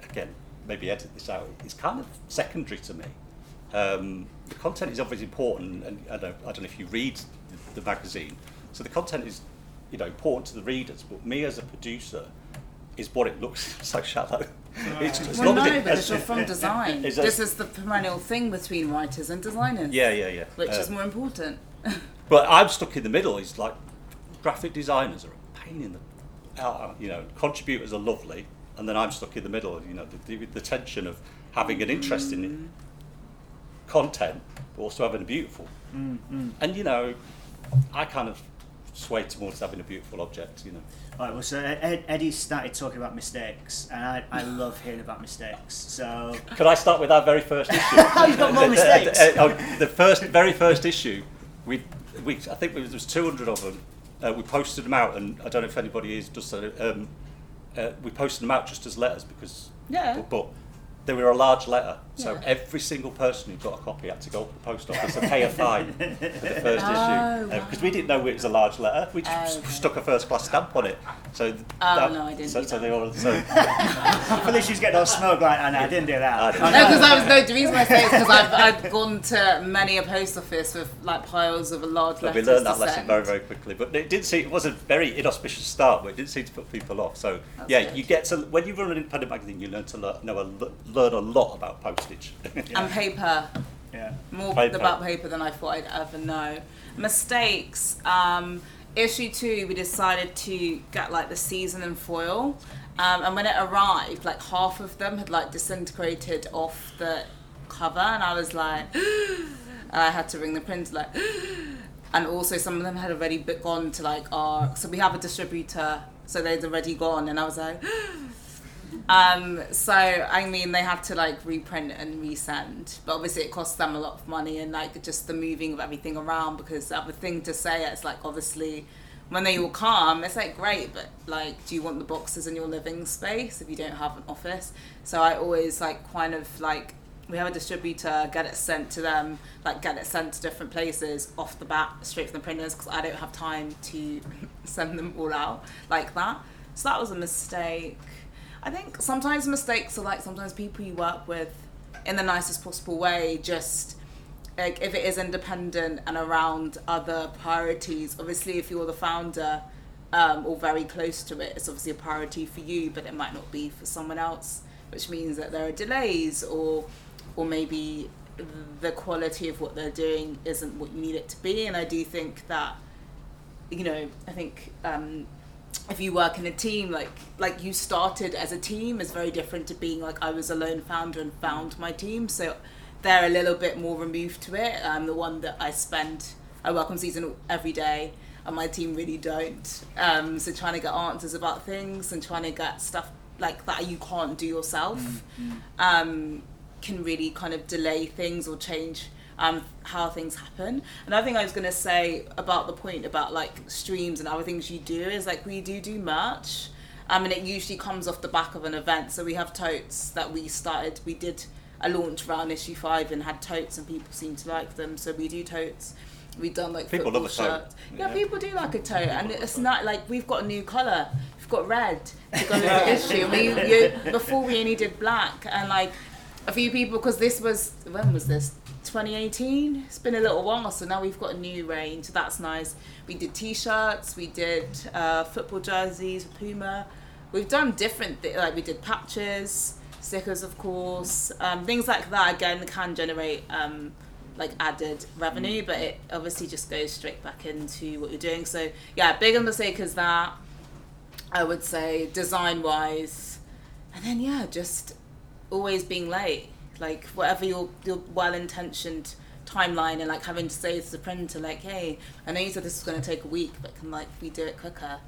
again, maybe edit this out, is kind of secondary to me. Um, the content is obviously important, and I don't, I don't know if you read the, the magazine. So the content is you know important to the readers, but me as a producer is what it looks so shallow. It's, as Well, long no, it- because as- you're from design. Is this is the perennial thing between writers and designers. yeah, yeah, yeah. Which Uh, is more important. But I'm stuck in the middle. It's like graphic designers are a pain in the, uh, you know, contributors are lovely, and then I'm stuck in the middle. You know, the, the, the tension of having an interest in content, but also having a beautiful. And you know, I kind of sway towards having a beautiful object. You know, Right, well, so Ed, Eddie started talking about mistakes, and I, I love hearing about mistakes. So, could I start with our very first issue? You've got more mistakes. Uh, uh, the first, very first issue, we, we, I think there was 200 of them. Uh, we posted them out, and I don't know if anybody is just. Uh, um, uh, we posted them out just as letters because. Yeah. But, but they were a large letter, so Yeah. every single person who got a copy had to go to the post office and pay a fine for the first Oh, issue because uh, we didn't know it was a large letter. We just Oh, stuck a first class stamp on it. So. th- Oh, no, I didn't So, so that. they all. So for this, she's getting all smug like, and I didn't do that. I didn't. No, because I was no. The reason I say is because I've, I've gone to many a post office with like piles of a large But we learned that lesson send. very, very quickly. But it didn't seem it was a very inauspicious start, but it didn't seem to put people off. So That's yeah, good. you get to when you run an independent magazine, you learn to learn, know a, learn a lot about postage. And paper, Yeah. more Paper. about paper than I thought I'd ever know. Mistakes. Um, issue two, we decided to get like the season and foil, um, and when it arrived, like half of them had like disintegrated off the cover, and I was like, I had to ring the printer like. And also, some of them had already gone to like our. So we have a distributor, so they'd already gone, and I was like, Um, so I mean, they had to like reprint and resend, but obviously it costs them a lot of money and like just the moving of everything around because the other thing to say it's like obviously when they all come, it's like great, but like, do you want the boxes in your living space if you don't have an office? So I always like kind of like we have a distributor, get it sent to them, like get it sent to different places off the bat, straight from the printers, because I don't have time to send them all out like that. So that was a mistake. I think sometimes mistakes are like sometimes people you work with in the nicest possible way just like if it is independent and around other priorities obviously if you're the founder um, or very close to it it's obviously a priority for you but it might not be for someone else which means that there are delays or or maybe the quality of what they're doing isn't what you need it to be. And i do think that you know i think um, if you work in a team like like you started as a team is very different to being like I was a lone founder and found my team. So they're a little bit more removed to it. I'm the one that I spend I work on season every day and my team really don't. Um, so trying to get answers about things and trying to get stuff like that you can't do yourself um, can really kind of delay things or change um, how things happen. Another thing I was going to say about the point about like streams and other things you do is like we do do merch. Um, and it usually comes off the back of an event. So we have totes that we started. We did a launch around issue five and had totes, and people seem to like them. So we do totes. We've done like People football love a tote. shirts. Yeah, Yeah. people do like a tote, and it's not like we've got a new color. We've got red to go with the issue. And we you, before we only did black, and like a few people because this was when was this 2018 it's been a little while so now we've got a new range. That's nice. We did t-shirts we did uh, football jerseys with puma. We've done different thi- like we did patches stickers of course um, things like that again can generate um, like added revenue but it obviously just goes straight back into what you're doing. So yeah big mistake is that I would say design wise and then yeah just always being late like whatever your your well intentioned timeline and like having to say to the printer like hey I know you said this was going to take a week but can like we do it quicker?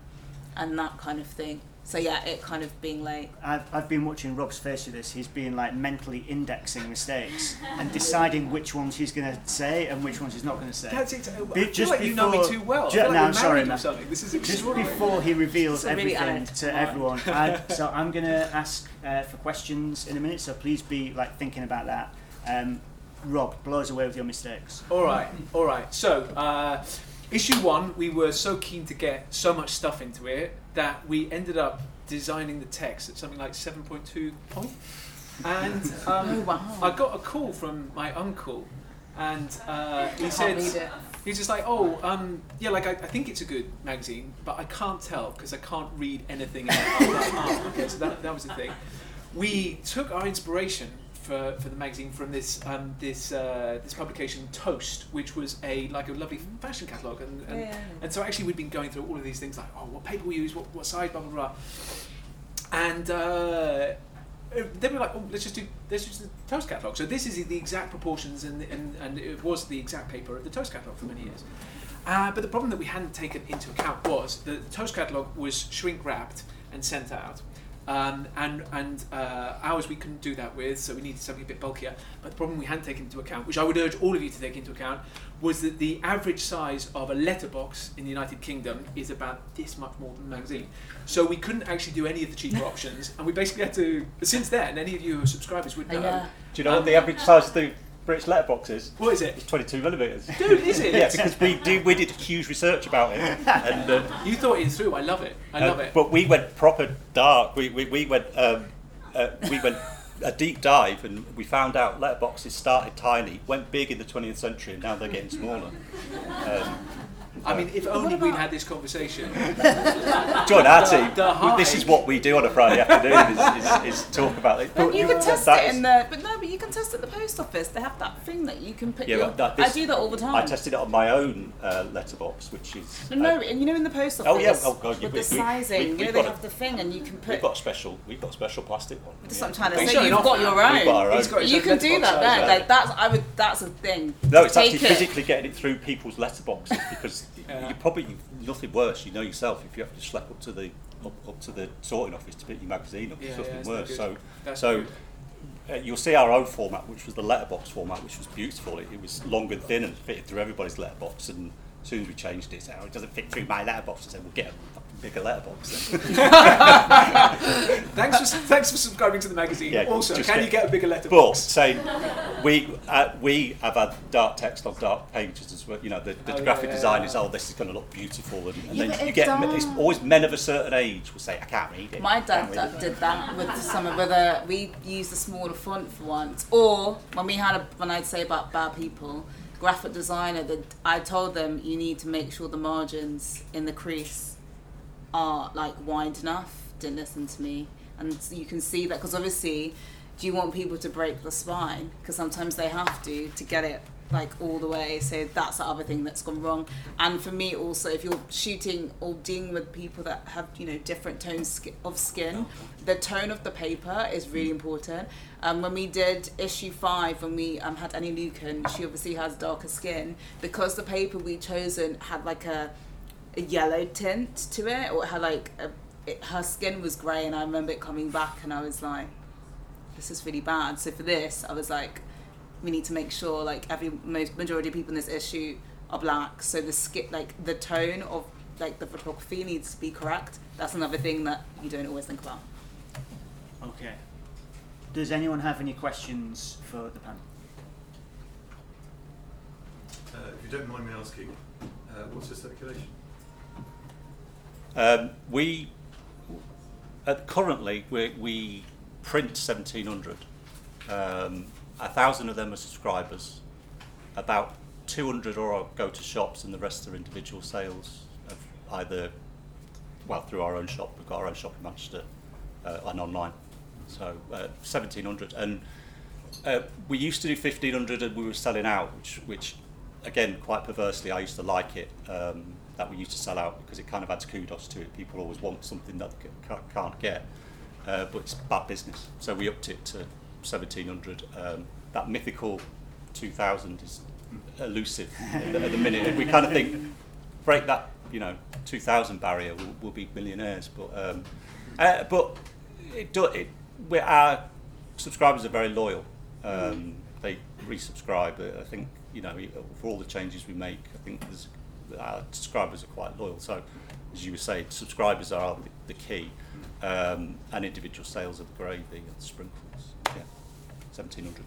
And that kind of thing so yeah it kind of being like I've, I've been watching Rob's face with this. He's been like mentally indexing mistakes and deciding which ones he's going to say and which ones he's not going to say. That's it. I Be- feel just like you know me before- too well. I feel like no, I'm sorry, man. This is Just before he reveals So really everything to Come everyone, I, so I'm going to ask uh, for questions in a minute. So please be like thinking about that. Um, Rob, blow us away with your mistakes. All right, all right. So, uh, issue one, we were so keen to get so much stuff into it that we ended up designing the text at something like 7.2 point. And um, Oh, wow. I got a call from my uncle, and uh, he said, can't read He's just like, oh, um, yeah, like I, I think it's a good magazine, but I can't tell because I can't read anything. in it. I was like, "Oh, okay, so that, that was the thing. We took our inspiration for, for the magazine from this um, this uh, this publication Toast, which was a like a lovely fashion catalogue, and and, Yeah. and so actually we'd been going through all of these things like, oh, what paper we use, what, what size, blah blah blah, and. Uh, then we were like, oh, let's just do let's just do the toast catalog. So this is the exact proportions, and, and and it was the exact paper of the toast catalog for many years. Uh, but the problem that we hadn't taken into account was that the toast catalog was shrink wrapped and sent out. Um, and and uh, ours we couldn't do that with, so we needed something a bit bulkier. But the problem we hadn't taken into account, which I would urge all of you to take into account, was that the average size of a letterbox in the United Kingdom is about this much more than a magazine. So we couldn't actually do any of the cheaper options, and we basically had to. Since then, any of you who are subscribers would know. Yeah. Do you know what the average size of the British letterbox is? What is it? It's 22 millimetres. Dude, is it? Yeah, because we do we did huge research about it, and uh, You thought it through. I love it. I uh, love it. But we went proper dark. We we, we went um, uh, we went a deep dive, and we found out letterboxes started tiny, went big in the 20th century, and now they're getting smaller. Um, I mean, if only we'd had this conversation. join our team. The This is what we do on a Friday afternoon: is, is, is talk about it. But you can test it in the, but no, but you can test it at the post office. They have that thing that you can put. Yeah, your, but that- I do that all the time. I tested it on my own uh, letterbox, which is No, no, uh, and you know in the post office. Oh, yeah, oh, God, you- with we- the we- sizing, we- you know we've they a- have the thing, and you can put. we've put. got a special we've got a special plastic one. That's what I'm trying to say. You've off got your own. Got own. got you can do that there. Like that's I would. That's a thing. No, it's actually physically getting it through people's letterboxes because Yeah. you probably nothing worse. You know yourself if you have to schlep up to the up, up to the sorting office to pick your magazine up. Yeah, yeah, nothing it's worse. So That's so uh, you'll see our own format, which was the letterbox format, which was beautiful. It, it was long and thin and fitted through everybody's letterbox. And as soon as we changed it, said, oh, it doesn't fit through my letterbox. I said, we'll get a fucking bigger letterbox. Then. Thanks for thanks for subscribing to the magazine. Yeah, also, can get- you get a bigger but letterbox? saying we uh, we have had dark text on dark pages as well. You know, the, the Oh, graphic yeah, design yeah. is oh, this is going to look beautiful, and, and Yeah, then you get men- it's always men of a certain age will say, I can't read it. My I dad can't read d- it." did that with some of the we used a smaller font for once, or when we had a when I'd say about bad people, graphic designer that I told them you need to make sure the margins in the crease are like wide enough. Didn't listen to me, and you can see that because obviously, do you want people to break the spine? Because sometimes they have to to get it like all the way. So that's the other thing that's gone wrong. And for me also, if you're shooting or dealing with people that have you know different tones of skin, the tone of the paper is really important. Um, when we did issue five, when we um, had Annie Lucan, she obviously has darker skin because the paper we chosen had like a a yellow tint to it, or had like a, it, her skin was grey, and I remember it coming back, and I was like, "This is really bad." So for this, I was like, "We need to make sure like every most majority of people in this issue are black, so the skin like the tone of like the photography needs to be correct." That's another thing that you don't always think about. Okay. Does anyone have any questions for the panel? Uh, if you don't mind me asking, uh, what's your circulation? Um, we uh, currently we, we print seventeen hundred. Um, a thousand of them are subscribers. About two hundred or go to shops, and the rest are individual sales of either well through our own shop. We've got our own shop in Manchester uh, and online. So uh, seventeen hundred, and uh, we used to do fifteen hundred, and we were selling out, which which again quite perversely I used to like it. Um, that we used to sell out because it kind of adds kudos to it. People always want something that they can't get, uh, but it's bad business. So we upped it to 1700. Um, that mythical 2000 is elusive at the, the minute. We kind of think break that, you know, 2000 barrier, we'll, we'll be millionaires. But um, uh, but it, do, it we our subscribers are very loyal. Um, they resubscribe. I think you know for all the changes we make, I think our subscribers are quite loyal. So as you were saying, subscribers are the, the key, um, and individual sales of the gravy and sprinkles. Yeah, 1700.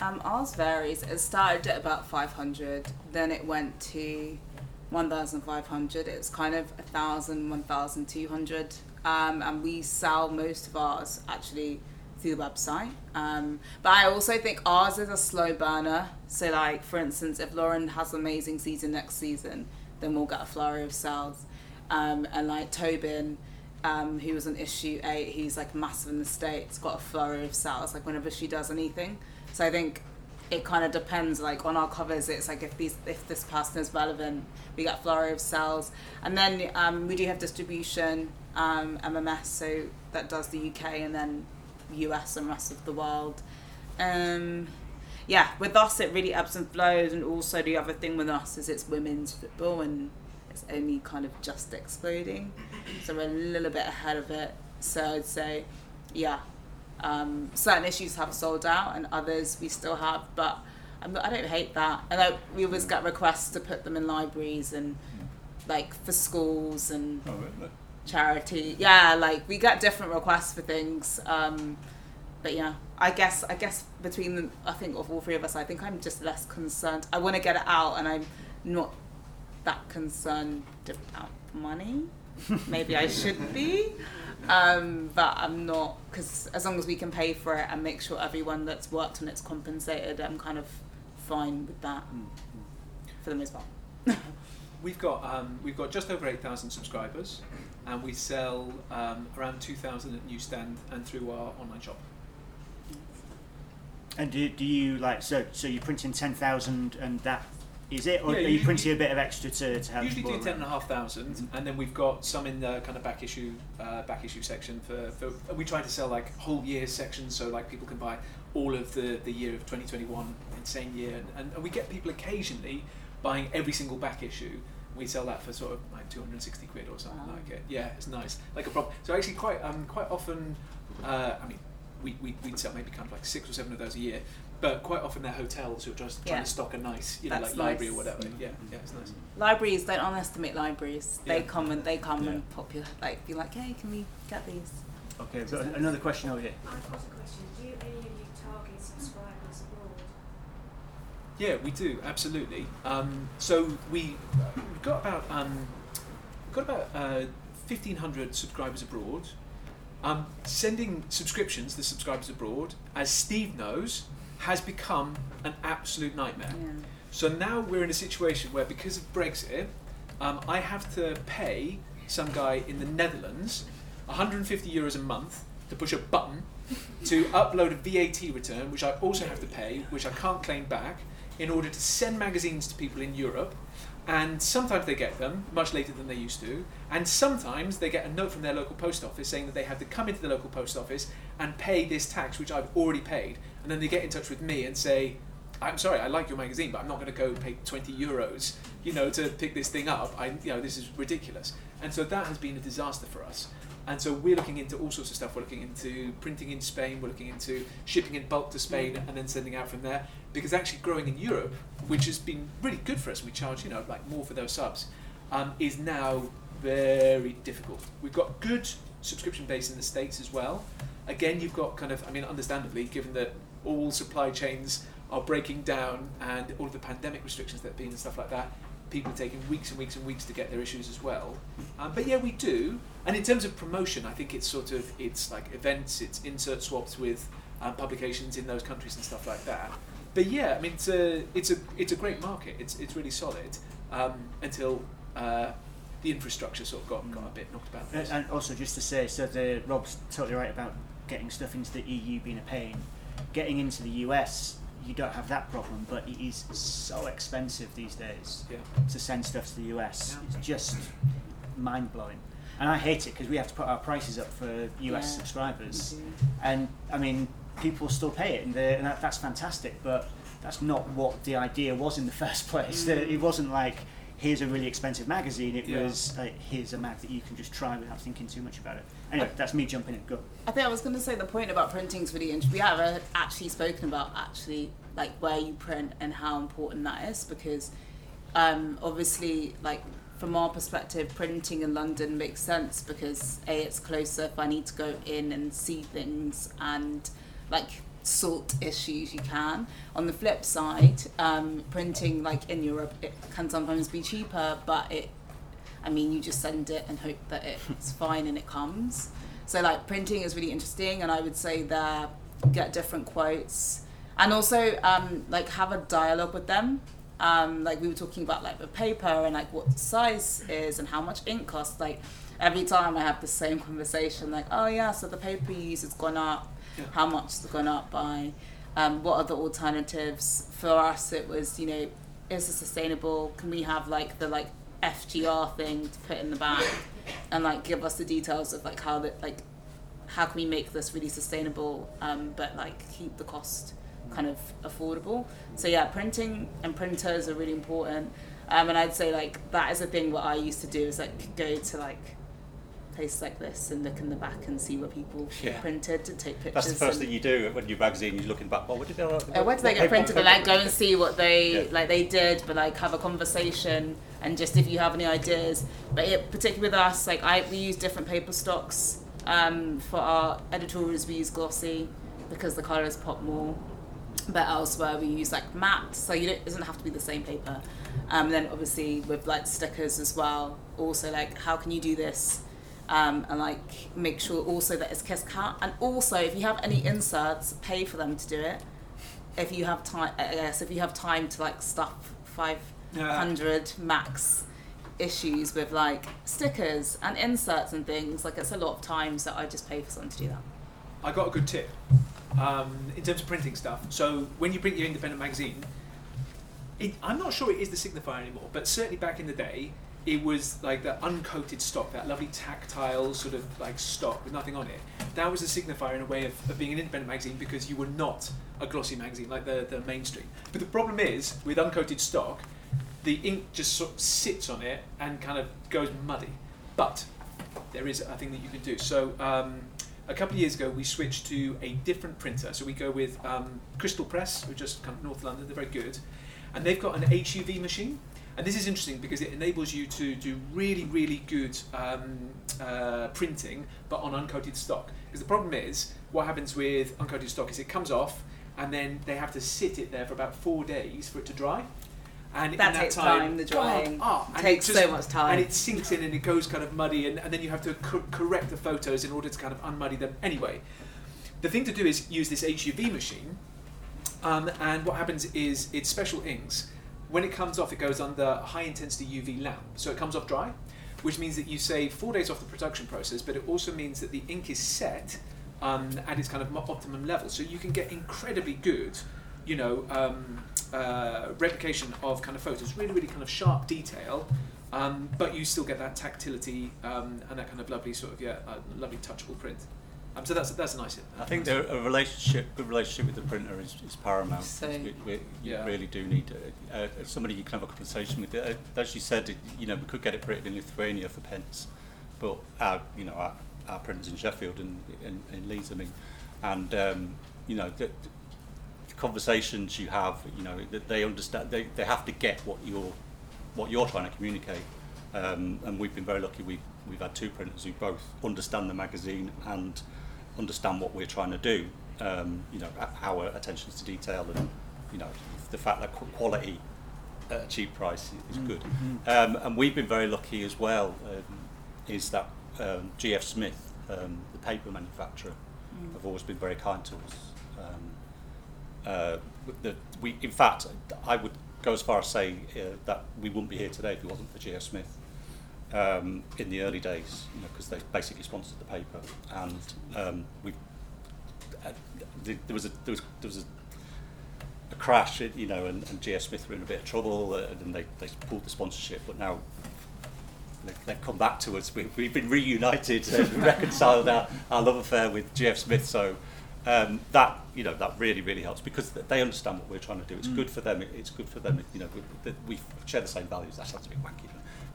Um, ours varies. It started at about 500, then it went to 1,500. It's kind of 1,000, 1,200. Um, and we sell most of ours actually through the website. Um, but I also think ours is a slow burner. So, like for instance, if Lauren has an amazing season next season, then we'll get a flurry of sales. Um, and like Tobin, um, who was on issue eight, he's like massive in the states, got a flurry of sales like whenever she does anything. So I think it kind of depends. Like on our covers, it's like if these if this person is relevant, we get flurry of sales, and then um, we do have distribution, um, MMS, so that does the UK and then US and rest of the world. Um, yeah, with us it really ebbs and flows, and also the other thing with us is it's women's football and only kind of just exploding, so we're a little bit ahead of it. So I'd say, yeah, um, certain issues have sold out, and others we still have, but I'm, I don't hate that. And I, we always get requests to put them in libraries and like for schools and Oh, really? charity. Yeah, like we get different requests for things. Um, but yeah, I guess I guess between I think of all three of us, I think I'm just less concerned. I want to get it out, and I'm not that concerned about money. Maybe I should be, um, but I'm not because as long as we can pay for it and make sure everyone that's worked on it's compensated, I'm kind of fine with that for the most part. We've got um, we've got just over eight thousand subscribers, and we sell um, around two thousand at newsstand and through our online shop. And do, do you like so so you're printing ten thousand and that is it, or Yeah, are you you- printing a bit of extra to, to help? Usually do people ten and a around? half thousand, and then we've got some in the kind of back issue uh, back issue section for, for we try to sell like whole year sections so like people can buy all of the, the year of 2021 insane year and, and, and we get people occasionally buying every single back issue we sell that for sort of like 260 quid or something Wow. like it yeah it's nice like a problem so actually quite um quite often uh, I mean we, we, we'd sell maybe kind of like six or seven of those a year but quite often they're hotels who are just trying Yeah. to stock a nice you know That's like library or nice. whatever yeah yeah it's nice Libraries don't underestimate libraries. They Yeah. come and they come Yeah. and popular like be like, hey, can we get these? Okay, we've got another question over here. I've got a question. Do you, any of you target subscribers abroad? Yeah, we do absolutely. Um, so we we've got about um, we've got about uh, fifteen hundred subscribers abroad. Um, sending subscriptions the subscribers abroad, as Steve knows, has become an absolute nightmare. Yeah. So now we're in a situation where, because of Brexit, um, I have to pay some guy in the Netherlands 150 euros a month to push a button to upload a VAT return, which I also have to pay, which I can't claim back, in order to send magazines to people in Europe. And sometimes they get them much later than they used to, and sometimes they get a note from their local post office saying that they have to come into the local post office and pay this tax, which I've already paid. And then they get in touch with me and say, I'm sorry, I like your magazine, but I'm not going to go pay 20 euros, you know, to pick this thing up. I, you know, this is ridiculous. And so that has been a disaster for us. And so we're looking into all sorts of stuff. We're looking into printing in Spain. We're looking into shipping in bulk to Spain and then sending out from there. Because actually growing in Europe, which has been really good for us, we charge you know like more for those subs, um, is now very difficult. We've got good subscription base in the states as well. Again, you've got kind of, I mean, understandably, given that all supply chains are breaking down and all of the pandemic restrictions that have been and stuff like that, people are taking weeks and weeks and weeks to get their issues as well. Um, but yeah, we do. And in terms of promotion, I think it's sort of it's like events, it's insert swaps with um, publications in those countries and stuff like that. But yeah, I mean, it's a it's a it's a great market. It's it's really solid um, until uh, the infrastructure sort of got, got a bit knocked about. And, and also, just to say, so the Rob's totally right about getting stuff into the EU being a pain. Getting into the US, you don't have that problem, but it is so expensive these days Yeah. to send stuff to the US. Yeah. It's just mind blowing. And I hate it because we have to put our prices up for US Yeah. subscribers. And I mean, people still pay it, and, and that, that's fantastic. But that's not what the idea was in the first place. Mm. It wasn't like here's a really expensive magazine. It Yeah. was like here's a mag that you can just try without thinking too much about it. Anyway, that's me jumping in. Go. I think I was going to say the point about printing is really interesting. We have actually spoken about actually like where you print and how important that is because um, obviously like from our perspective printing in London makes sense because a it's closer if I need to go in and see things and like sort issues you can on the flip side um, printing like in Europe it can sometimes be cheaper but it I mean, you just send it and hope that it's fine and it comes. So like printing is really interesting, and I would say there get different quotes, and also um, like have a dialogue with them. Um, like we were talking about like the paper and like what the size is and how much ink costs. Like every time I have the same conversation, like oh yeah, so the paper you use has gone up. Yeah. How much it's gone up by? Um, what are the alternatives? For us, it was you know, is it sustainable? Can we have like the like FGR thing to put in the bag, and like give us the details of like how that like how can we make this really sustainable, um, but like keep the cost kind of affordable. So yeah, printing and printers are really important. Um, and I'd say like that is a thing what I used to do is like go to like places like this and look in the back and see what people Yeah. printed to take pictures. That's the first thing you do when you're magazine. You're looking back. Well, what did they? uh, where did they get printed? And like go and see what they Yeah. like they did, but like have a conversation and just if you have any ideas. But it, particularly with us, like I we use different paper stocks. Um, for our editorials, we use glossy because the colours pop more. But elsewhere, we use like matte, so you don't, it doesn't have to be the same paper. Um, then obviously with like stickers as well. Also, like how can you do this? Um, and like make sure also that it's kiss cut and also if you have any inserts pay for them to do it. If you have time I guess if you have time to like stuff 500 max issues with like stickers and inserts and things like it's a lot of time so I just pay for someone to do that. I got a good tip um, in terms of printing stuff. So when you print your independent magazine, it, I'm not sure it is the signifier anymore, but certainly back in the day, it was like the uncoated stock, that lovely tactile sort of like stock with nothing on it. That was a signifier in a way of, of being an independent magazine because you were not a glossy magazine like the, the mainstream. But the problem is with uncoated stock, the ink just sort of sits on it and kind of goes muddy. But there is a thing that you can do. So um, a couple of years ago, we switched to a different printer. So we go with um, Crystal Press, who just of North London. They're very good, and they've got an HUV machine. And this is interesting because it enables you to do really, really good um, uh, printing, but on uncoated stock. Because the problem is, what happens with uncoated stock is it comes off, and then they have to sit it there for about four days for it to dry. And in That that takes time, time, the drying. And Takes it so much time. and it sinks in and it goes kind of muddy, and, and then you have to co- correct the photos in order to kind of unmuddy them. Anyway, the thing to do is use this HUV machine, um, and what happens is it's special inks. When it comes off, it goes under high intensity UV lamp, so it comes off dry, which means that you save four days off the production process, but it also means that the ink is set um, at its kind of optimum level, so you can get incredibly good, you know, um, uh, replication of kind of photos, really, really kind of sharp detail. Um, but you still get that tactility um, and that kind of lovely sort of yeah, uh, lovely touchable print. Um, so that's that's a nice. I think the, a relationship, good relationship with the printer is, is paramount. So- we, we, you Yeah. really do need uh, uh, somebody you can have a conversation with. Uh, as you said, you know, we could get it printed in Lithuania for pence, but our, you know, our, our printers in Sheffield and in, in Leeds, I mean, and um, you know, the, the conversations you have, you know, that they understand, they, they have to get what you're, what you're trying to communicate. Um, and we've been very lucky. We we've had two printers who both understand the magazine and understand what we're trying to do. Um, you know, our attention to detail and you know the fact that quality at a cheap price is good. Um, and we've been very lucky as well. Um, is that um, GF Smith, um, the paper manufacturer, have always been very kind to us. Um, uh, the, we, in fact, I would go as far as saying uh, that we wouldn't be here today if it wasn't for GF Smith um, in the early days, you know, because they basically sponsored the paper, and um, we uh, there was a there was there was a, a crash, you know, and, and GF Smith were in a bit of trouble, uh, and they they pulled the sponsorship, but now. they- They've come back to us. We've, we've been reunited and reconciled our, our love affair with GF Smith. So um, that you know that really really helps because they understand what we're trying to do. It's good for them. It's good for them. You know, we, we share the same values. That sounds a bit wacky.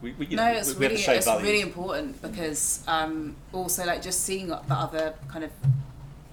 We, we, no, know, it's we, we have really it's values. really important because um, also like just seeing the other kind of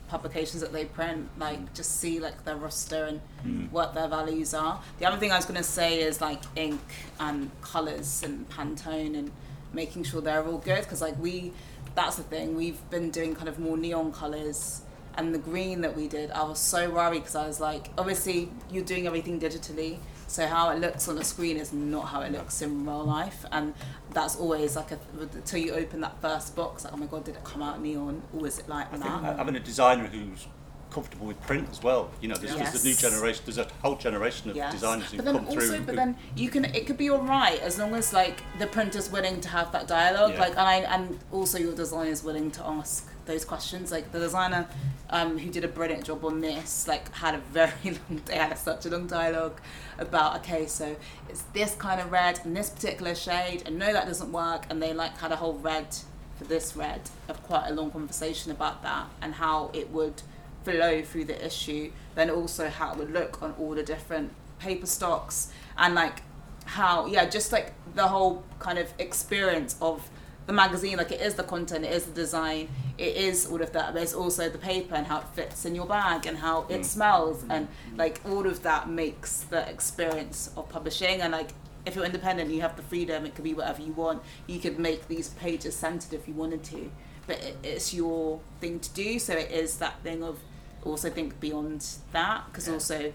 publications that they print, like just see like their roster and Mm. what their values are. The other thing I was going to say is like ink and colours and Pantone and making sure they're all good because like we, that's the thing we've been doing kind of more neon colours. And the green that we did, I was so worried because I was like, obviously, you're doing everything digitally, So how it looks on the screen is not how it looks in real life, and that's always like a, until you open that first box, like oh my god, did it come out neon, or is it like I that? think uh, having a designer who's comfortable with print as well. You know, there's, there's a new generation. There's a whole generation of Yes. designers who but then come also, through. but then you can it could be all right as long as like the printer's willing to have that dialogue, Yeah. like and I, and also your designer's willing to ask those questions. Like the designer um, who did a brilliant job on this, like had a very long, they had such a long dialogue about okay, so it's this kind of red and this particular shade, and no, that doesn't work, and they like had a whole red for this red of quite a long conversation about that and how it would flow through the issue, then also how it would look on all the different paper stocks and like how yeah, just like the whole kind of experience of the magazine, like it is the content, it is the design, it is all of that, but it's also the paper and how it fits in your bag and how it Mm. smells and like all of that makes the experience of publishing and like if you're independent you have the freedom it could be whatever you want you could make these pages centered if you wanted to but it, it's your thing to do so it is that thing of also think beyond that because Yeah. also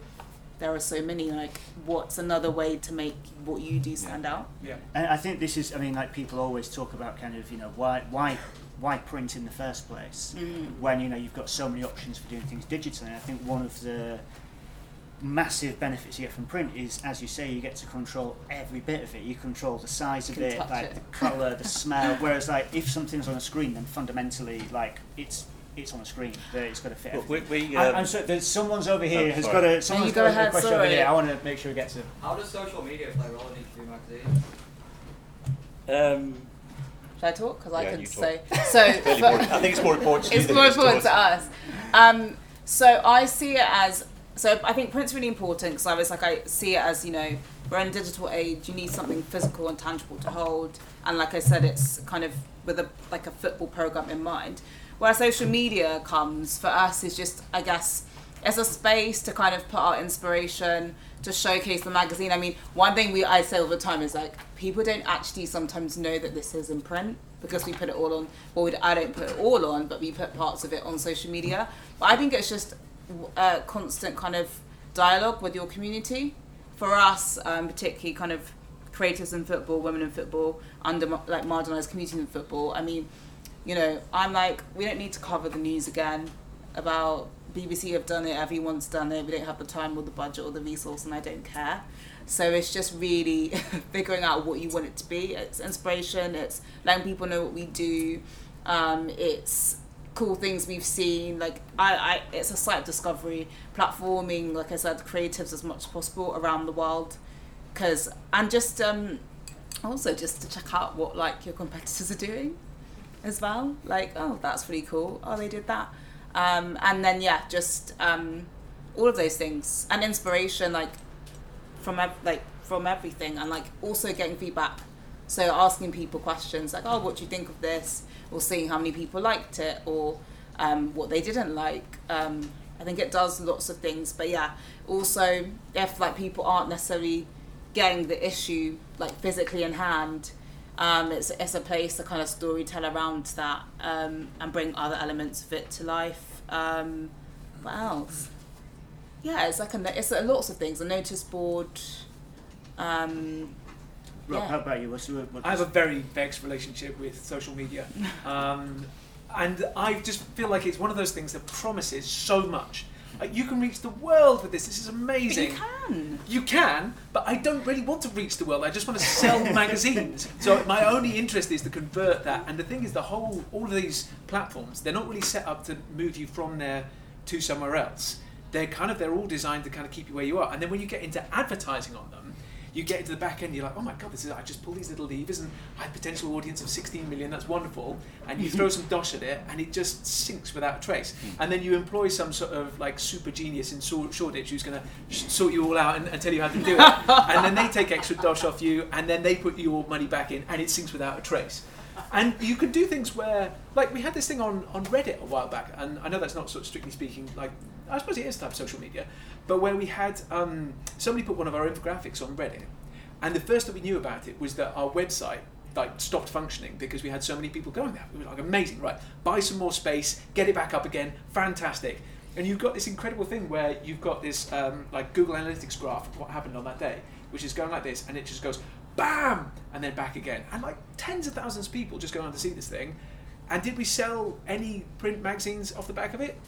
there are so many like what's another way to make what you do stand out Yeah. And I think this is, I mean, like people always talk about kind of, you know, why, why, why print in the first place Mm. when you know you've got so many options for doing things digitally. And I think one of the massive benefits you get from print is, as you say, you get to control every bit of it. You control the size of it, like it. the color, the smell. Whereas, like, if something's on a screen, then fundamentally, like, it's it's on a screen. that It's got to fit. But we, we, I- um, I'm sorry, there's someone's over here Oh, has sorry. got a someone's you go got a ahead, question over sorry. here. I want to make sure we get to. How does social media play a role in each magazine? um, should I talk because I Yeah, can say so fairly for- more- I think it's more important to it's than more it is to important us. to us. Um, so I see it as so I think print's really important because I was like I see it as you know we're in a digital age. You need something physical and tangible to hold, and like I said, it's kind of with a like a football program in mind. Where social media comes for us is just I guess it's a space to kind of put our inspiration to showcase the magazine. I mean, one thing we I say all the time is like people don't actually sometimes know that this is in print because we put it all on. Well, we, I don't put it all on, but we put parts of it on social media. But I think it's just a constant kind of dialogue with your community. For us, um, particularly kind of creators in football, women in football, under like marginalised communities in football. I mean, you know, I'm like, we don't need to cover the news again about BBC have done it, everyone's done it, we don't have the time or the budget or the resource, and I don't care. So it's just really figuring out what you want it to be. It's inspiration, it's letting people know what we do, um, it's cool things we've seen. Like, I, I, it's a site of discovery, platforming, like I said, creatives as much as possible around the world. Cause, and just um, also just to check out what like your competitors are doing as well. Like, oh, that's really cool. Oh, they did that. Um, and then yeah, just um, all of those things and inspiration, like from ev- like from everything, and like also getting feedback. So asking people questions like, oh, what do you think of this? Or seeing how many people liked it, or um, what they didn't like. Um, I think it does lots of things, but yeah, also if like people aren't necessarily getting the issue like physically in hand, um, it's it's a place to kind of story tell around that um, and bring other elements of it to life. Um, what else? Yeah, it's like a no- it's a lots of things. A notice board. Um, Rob, Yeah. how about you? What's, what, I have a very vexed relationship with social media. Um, and I just feel like it's one of those things that promises so much. Like, you can reach the world with this. This is but amazing. you can. You can, but I don't really want to reach the world. I just want to sell magazines. So my only interest is to convert that. And the thing is, the whole, all of these platforms, they're not really set up to move you from there to somewhere else. They're kind of, they're all designed to kind of keep you where you are. And then when you get into advertising on them, you get into the back end, you're like, oh my god, this is, I just pull these little levers and I have a potential audience of 16 million, that's wonderful. And you throw mm-hmm. some dosh at it and it just sinks without a trace. Mm. And then you employ some sort of like super genius in Shored- Shoreditch who's going to sh- sort you all out and, and tell you how to do it. and then they take extra dosh off you and then they put your money back in and it sinks without a trace. And you can do things where, like, we had this thing on, on Reddit a while back, and I know that's not sort of strictly speaking, like, I suppose it is type of social media, but where we had um, somebody put one of our infographics on Reddit, and the first that we knew about it was that our website like stopped functioning because we had so many people going there. We were like, amazing, right? Buy some more space, get it back up again, fantastic. and you've got this incredible thing where you've got this um, like Google Analytics graph of what happened on that day, which is going like this, and it just goes bam, and then back again, and like tens of thousands of people just go on to see this thing. And did we sell any print magazines off the back of it?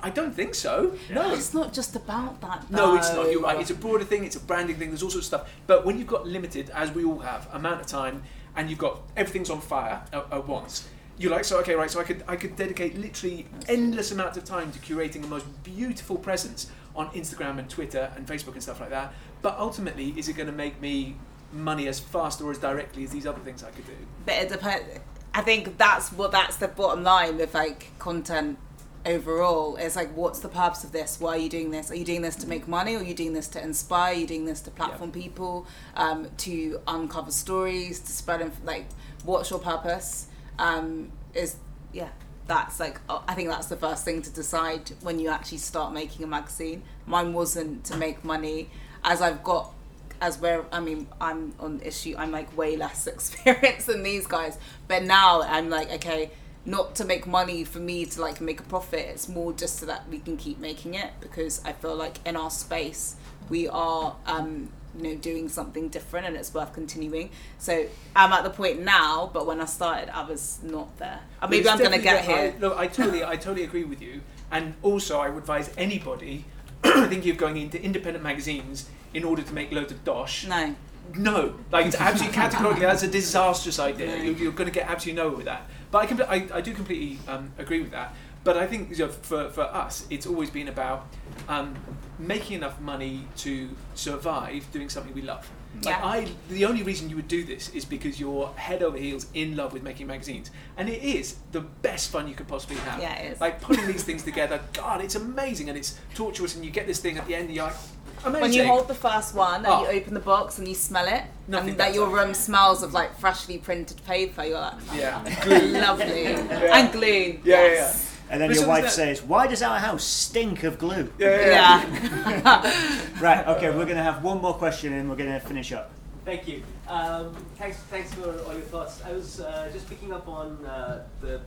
I don't think so. No, It's not just about that. no, it's not. You're right. It's a broader thing. It's a branding thing. There's all sorts of stuff. But when you've got limited, as we all have, amount of time, and you've got everything's on fire at, at once, you're like, so okay, right. So I could I could dedicate literally endless amounts of time to curating the most beautiful presence on Instagram and Twitter and Facebook and stuff like that. But ultimately, is it going to make me money as fast or as directly as these other things I could do? but it depends. I think that's what that's the bottom line with like content overall. It's like, what's the purpose of this? Why are you doing this? Are you doing this to make money? Or are you doing this to inspire? Are you doing this to platform people? Um, to uncover stories? To spread? Inf- like, what's your purpose? Um, is yeah. That's like uh, I think that's the first thing to decide when you actually start making a magazine. Mine wasn't to make money, as I've got as where I mean I'm on issue I'm like way less experienced than these guys but now I'm like okay not to make money for me to like make a profit it's more just so that we can keep making it because I feel like in our space we are um you know doing something different and it's worth continuing so I'm at the point now but when I started I was not there Uh, maybe I'm gonna get here I, look, I totally, I totally agree with you. And also, I would advise anybody thinking of going into independent magazines in order to make loads of dosh. no No, like it's absolutely categorically that's a disastrous idea. No. You're, you're going to get absolutely nowhere with that. But I, can, I, I do completely um, agree with that. But I think you know, for, for us, it's always been about um, making enough money to survive doing something we love. Like Yeah. I, the only reason you would do this is because you're head over heels in love with making magazines, and it is the best fun you could possibly have. Yeah, it is. Like putting these things together, God, it's amazing, and it's torturous, and you get this thing at the end, and you're like, amazing. When you hold the first one and Oh. you open the box and you smell it, Nothing and that your room smells of like freshly printed paper, you're like, yeah, lovely. And glue. Yeah, yeah, yes. And then But your wife that- says, "Why does our house stink of glue?" yeah, yeah, yeah. Yeah. Right. Okay. We're gonna have one more question, and we're gonna finish up. Thank you. Um, thanks, thanks for all your thoughts. I was uh, just picking up on uh, the, uh,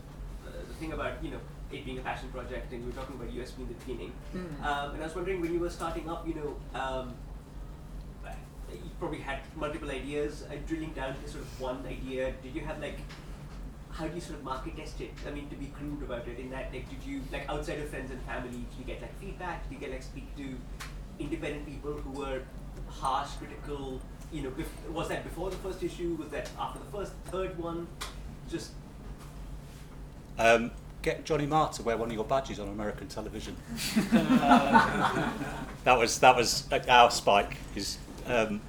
the thing about you know it being a passion project, and we were talking about USP in the beginning. Um, and I was wondering when you were starting up, you know, um, you probably had multiple ideas. Uh, drilling down to sort of one idea, did you have like how do you sort of market test it? I mean, to be crude about it, in that, like, did you, like, outside of friends and family, did you get, like, feedback? Did you get, like, speak to independent people who were harsh, critical? You know, bef- was that before the first issue? Was that after the first, third one? Just, Um, get Johnny Marr to wear one of your badges on American television. that was that was uh, our spike. Is um,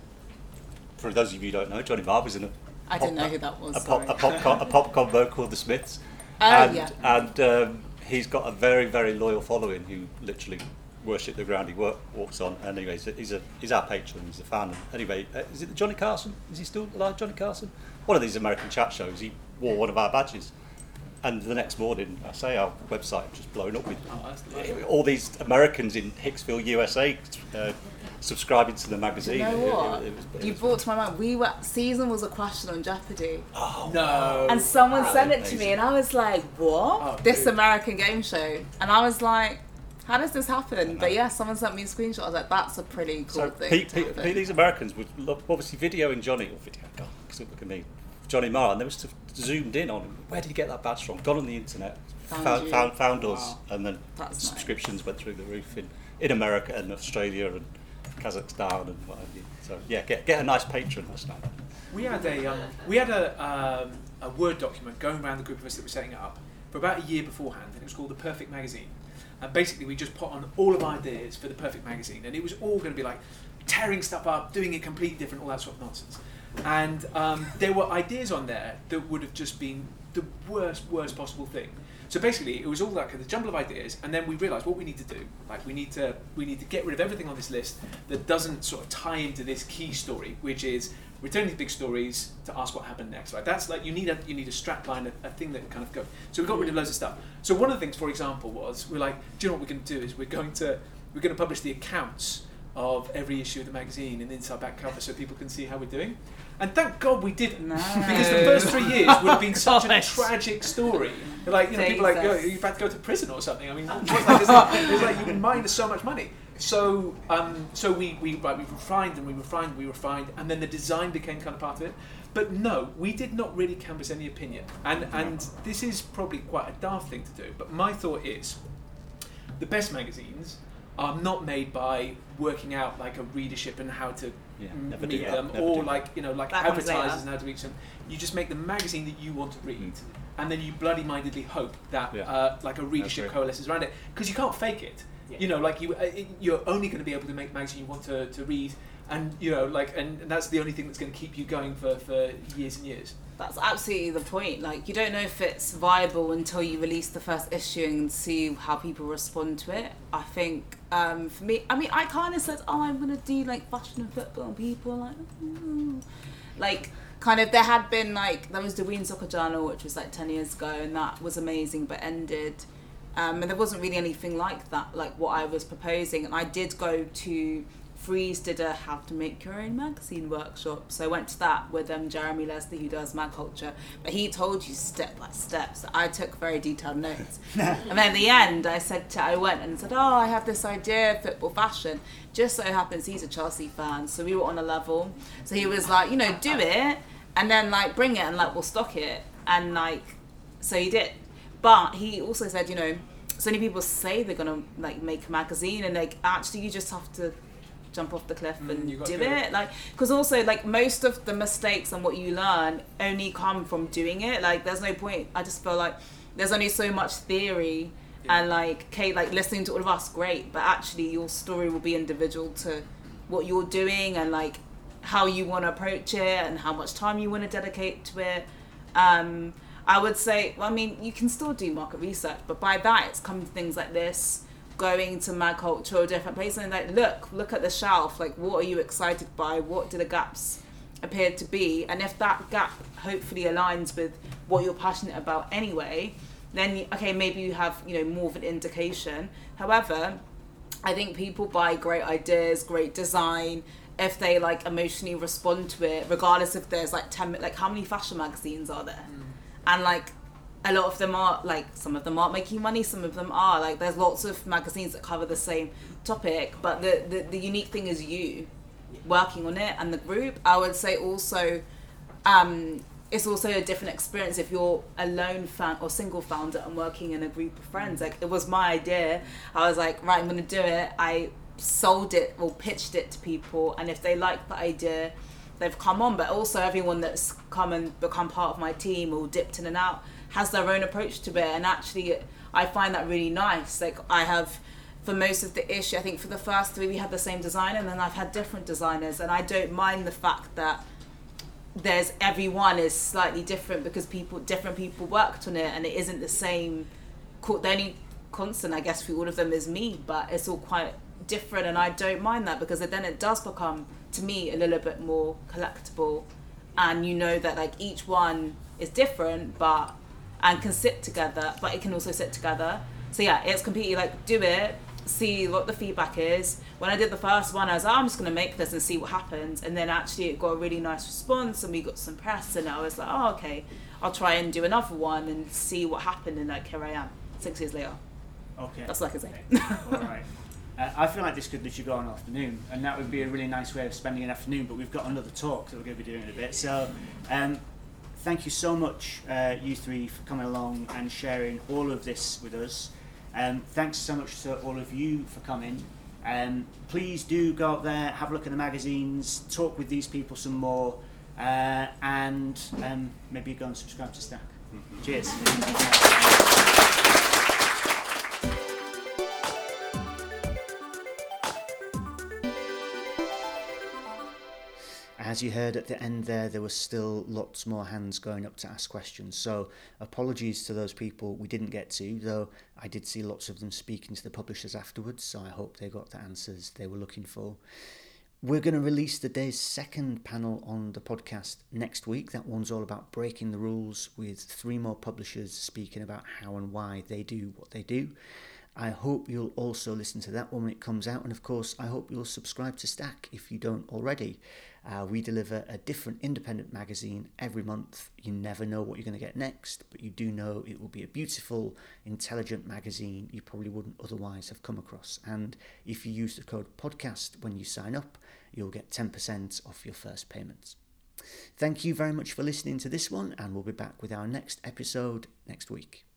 for those of you who don't know, Johnny Marr was in a I didn't know who that was. a pop, sorry. a pop, co- a pop combo called the Smiths. Oh, and yeah. and um, he's got a very very loyal following who literally worship the ground he work, walks on. Anyway, he's a, he's a he's our patron. He's a fan. Anyway, uh, is it Johnny Carson? Is he still alive? Johnny Carson? One of these American chat shows. He wore one of our badges. And the next morning, I say our website just blown up with Oh, all these Americans in Hicksville, USA, uh, subscribing to the magazine. you know It- it- what? it was- you brought to my mind. We were season was a question on Jeopardy, oh, No. and someone wow, sent it to me, and I was like, "What? Oh, this dude. American game show?" And I was like, "How does this happen?" But yeah, someone sent me a screenshot. I was like, "That's a pretty cool So thing." Pete, to Pete. Pete, these Americans would look, obviously videoing Johnny or video. God, look at me, Johnny Marr, and they must have zoomed in on him. Where did he get that badge from? Gone on the internet, Found found, found, found us, Wow. and then That's nice. subscriptions went through the roof in, in America and Australia and Kazakhstan and what have you. So yeah, get get a nice patron. That's nice. We had a um, we had a, um, a word document going around the group of us that were setting it up for about a year beforehand, and it was called the Perfect Magazine. And basically, we just put on all of our ideas for the Perfect Magazine, and it was all going to be like tearing stuff up, doing it completely different, all that sort of nonsense. And um, there were ideas on there that would have just been the worst, worst possible thing. So basically, it was all kind of jumble of ideas, and then we realised what we need to do. Like we need to we need to get rid of everything on this list that doesn't sort of tie into this key story, which is returning these big stories to ask what happened next. Right? That's like you need a you need a strap line, a, a thing that kind of goes. So we got rid of loads of stuff. So one of the things, for example, was we're like, do you know what we're going to do? Is we're going to we're going to publish the accounts of every issue of the magazine and inside back cover so people can see how we're doing. And thank God we didn't. No. Because the first three years would have been such a tragic story. Like, you know, people are like, Jesus. "Yo, you're about to go to prison or something. I mean, what's like, it's, like, it's like you minus so much money. So, um, so we, we, right, we refined and we refined, and we refined, and then the design became kind of part of it. But no, we did not really canvass any opinion. And, and this is probably quite a daft thing to do. But my thought is the best magazines are not made by working out like a readership and how to Yeah, never meet them, never or like you know like That advertisers and how to reach them. You just make the magazine that you want to read, Mm. and then you bloody mindedly hope that Yeah. uh, like a readership coalesces around it because you can't fake it. Yeah. You know, like you uh, you're only going to be able to make magazine you want to, to read, and you know like and, and that's the only thing that's going to keep you going for, for years and years. That's absolutely the point. Like, you don't know if it's viable until you release the first issue and see how people respond to it. I think, um, for me, I mean, I kind of said, oh, I'm to do like fashion and football, and people like, "Ooh." like, kind of, there had been like, there was the Green Soccer Journal, which was like 10 years ago, and that was amazing, but ended. Um, and there wasn't really anything like that, like what I was proposing. And I did go to Freeze did a how to make your own magazine workshop. So I went to that with um, Jeremy Leslie who does magCulture. But he told you step by step. So I took very detailed notes. and then at the end I said to I went and said, Oh, I have this idea of football fashion. Just so happens he's a Chelsea fan, so we were on a level. So he was like, you know, do it and then like bring it and like we'll stock it. And like so he did. But he also said, you know, so many people say they're gonna like make a magazine and like actually you just have to jump off the cliff Mm, and do to. it. like because also like most of the mistakes and what you learn only come from doing it. Like there's no point i just feel like there's only so much theory Yeah. and like Kate, like listening to all of us great. But actually your story will be individual to what you're doing and like how you want to approach it and how much time you want to dedicate to it. Um i would say well, i mean you can still do market research but by that it's come to things like this going to magCulture or different places and like look look at the shelf like what are you excited by? What do the gaps appear to be? And if that gap hopefully aligns with what you're passionate about anyway then okay maybe you have you know more of an indication. However I think people buy great ideas, great design, if they like emotionally respond to it, regardless if there's like ten like how many fashion magazines are there? Mm. And like a lot of them are like some of them aren't making money, some of them are. Like there's lots of magazines that cover the same topic, but the, the, the unique thing is you working on it and the group. I would say also um, it's also a different experience if you're a lone fan or single founder and working in a group of friends. Like it was my idea. I was like, right, I'm gonna do it. I sold it or pitched it to people, and if they like the idea, they've come on. But also everyone that's come and become part of my team or dipped in and out has their own approach to it, and actually, I find that really nice. Like I have. For most of the issue, I think for the first three we had the same designer, and then I've had different designers, and I don't mind the fact that there's everyone is slightly different because people different people worked on it and it isn't the same the only constant i guess for all of them is me but it's all quite different and i don't mind that because then it does become to me a little bit more collectible and you know that like each one is different but and can sit together but it can also sit together so yeah it's completely like do it see what the feedback is when i did the first one i was like, i'm just going to make this and see what happens and then actually it got a really nice response and we got some press and i was like oh okay i'll try and do another one and see what happened and like here i am six years later Okay. that's like i say All right. Uh, I feel like this could literally go on afternoon, and that would be a really nice way of spending an afternoon. But we've got another talk that we're going to be doing in a bit. So, um, thank you so much, uh, you three, for coming along and sharing all of this with us. Um, thanks so much to all of you for coming. Um, please do go out there, have a look at the magazines, talk with these people some more, uh, and um, maybe go and subscribe to Stack. Cheers. As you heard at the end there, there were still lots more hands going up to ask questions. So apologies to those people we didn't get to, though I did see lots of them speaking to the publishers afterwards, so I hope they got the answers they were looking for. We're going to release the day's second panel on the podcast next week. That one's all about breaking the rules with three more publishers speaking about how and why they do what they do. I hope you'll also listen to that one when it comes out, and of course, I hope you'll subscribe to Stack if you don't already. Uh, we deliver a different independent magazine every month. You never know what you're going to get next, but you do know it will be a beautiful, intelligent magazine you probably wouldn't otherwise have come across. And if you use the code podcast when you sign up, you'll get 10% off your first payments. Thank you very much for listening to this one, and we'll be back with our next episode next week.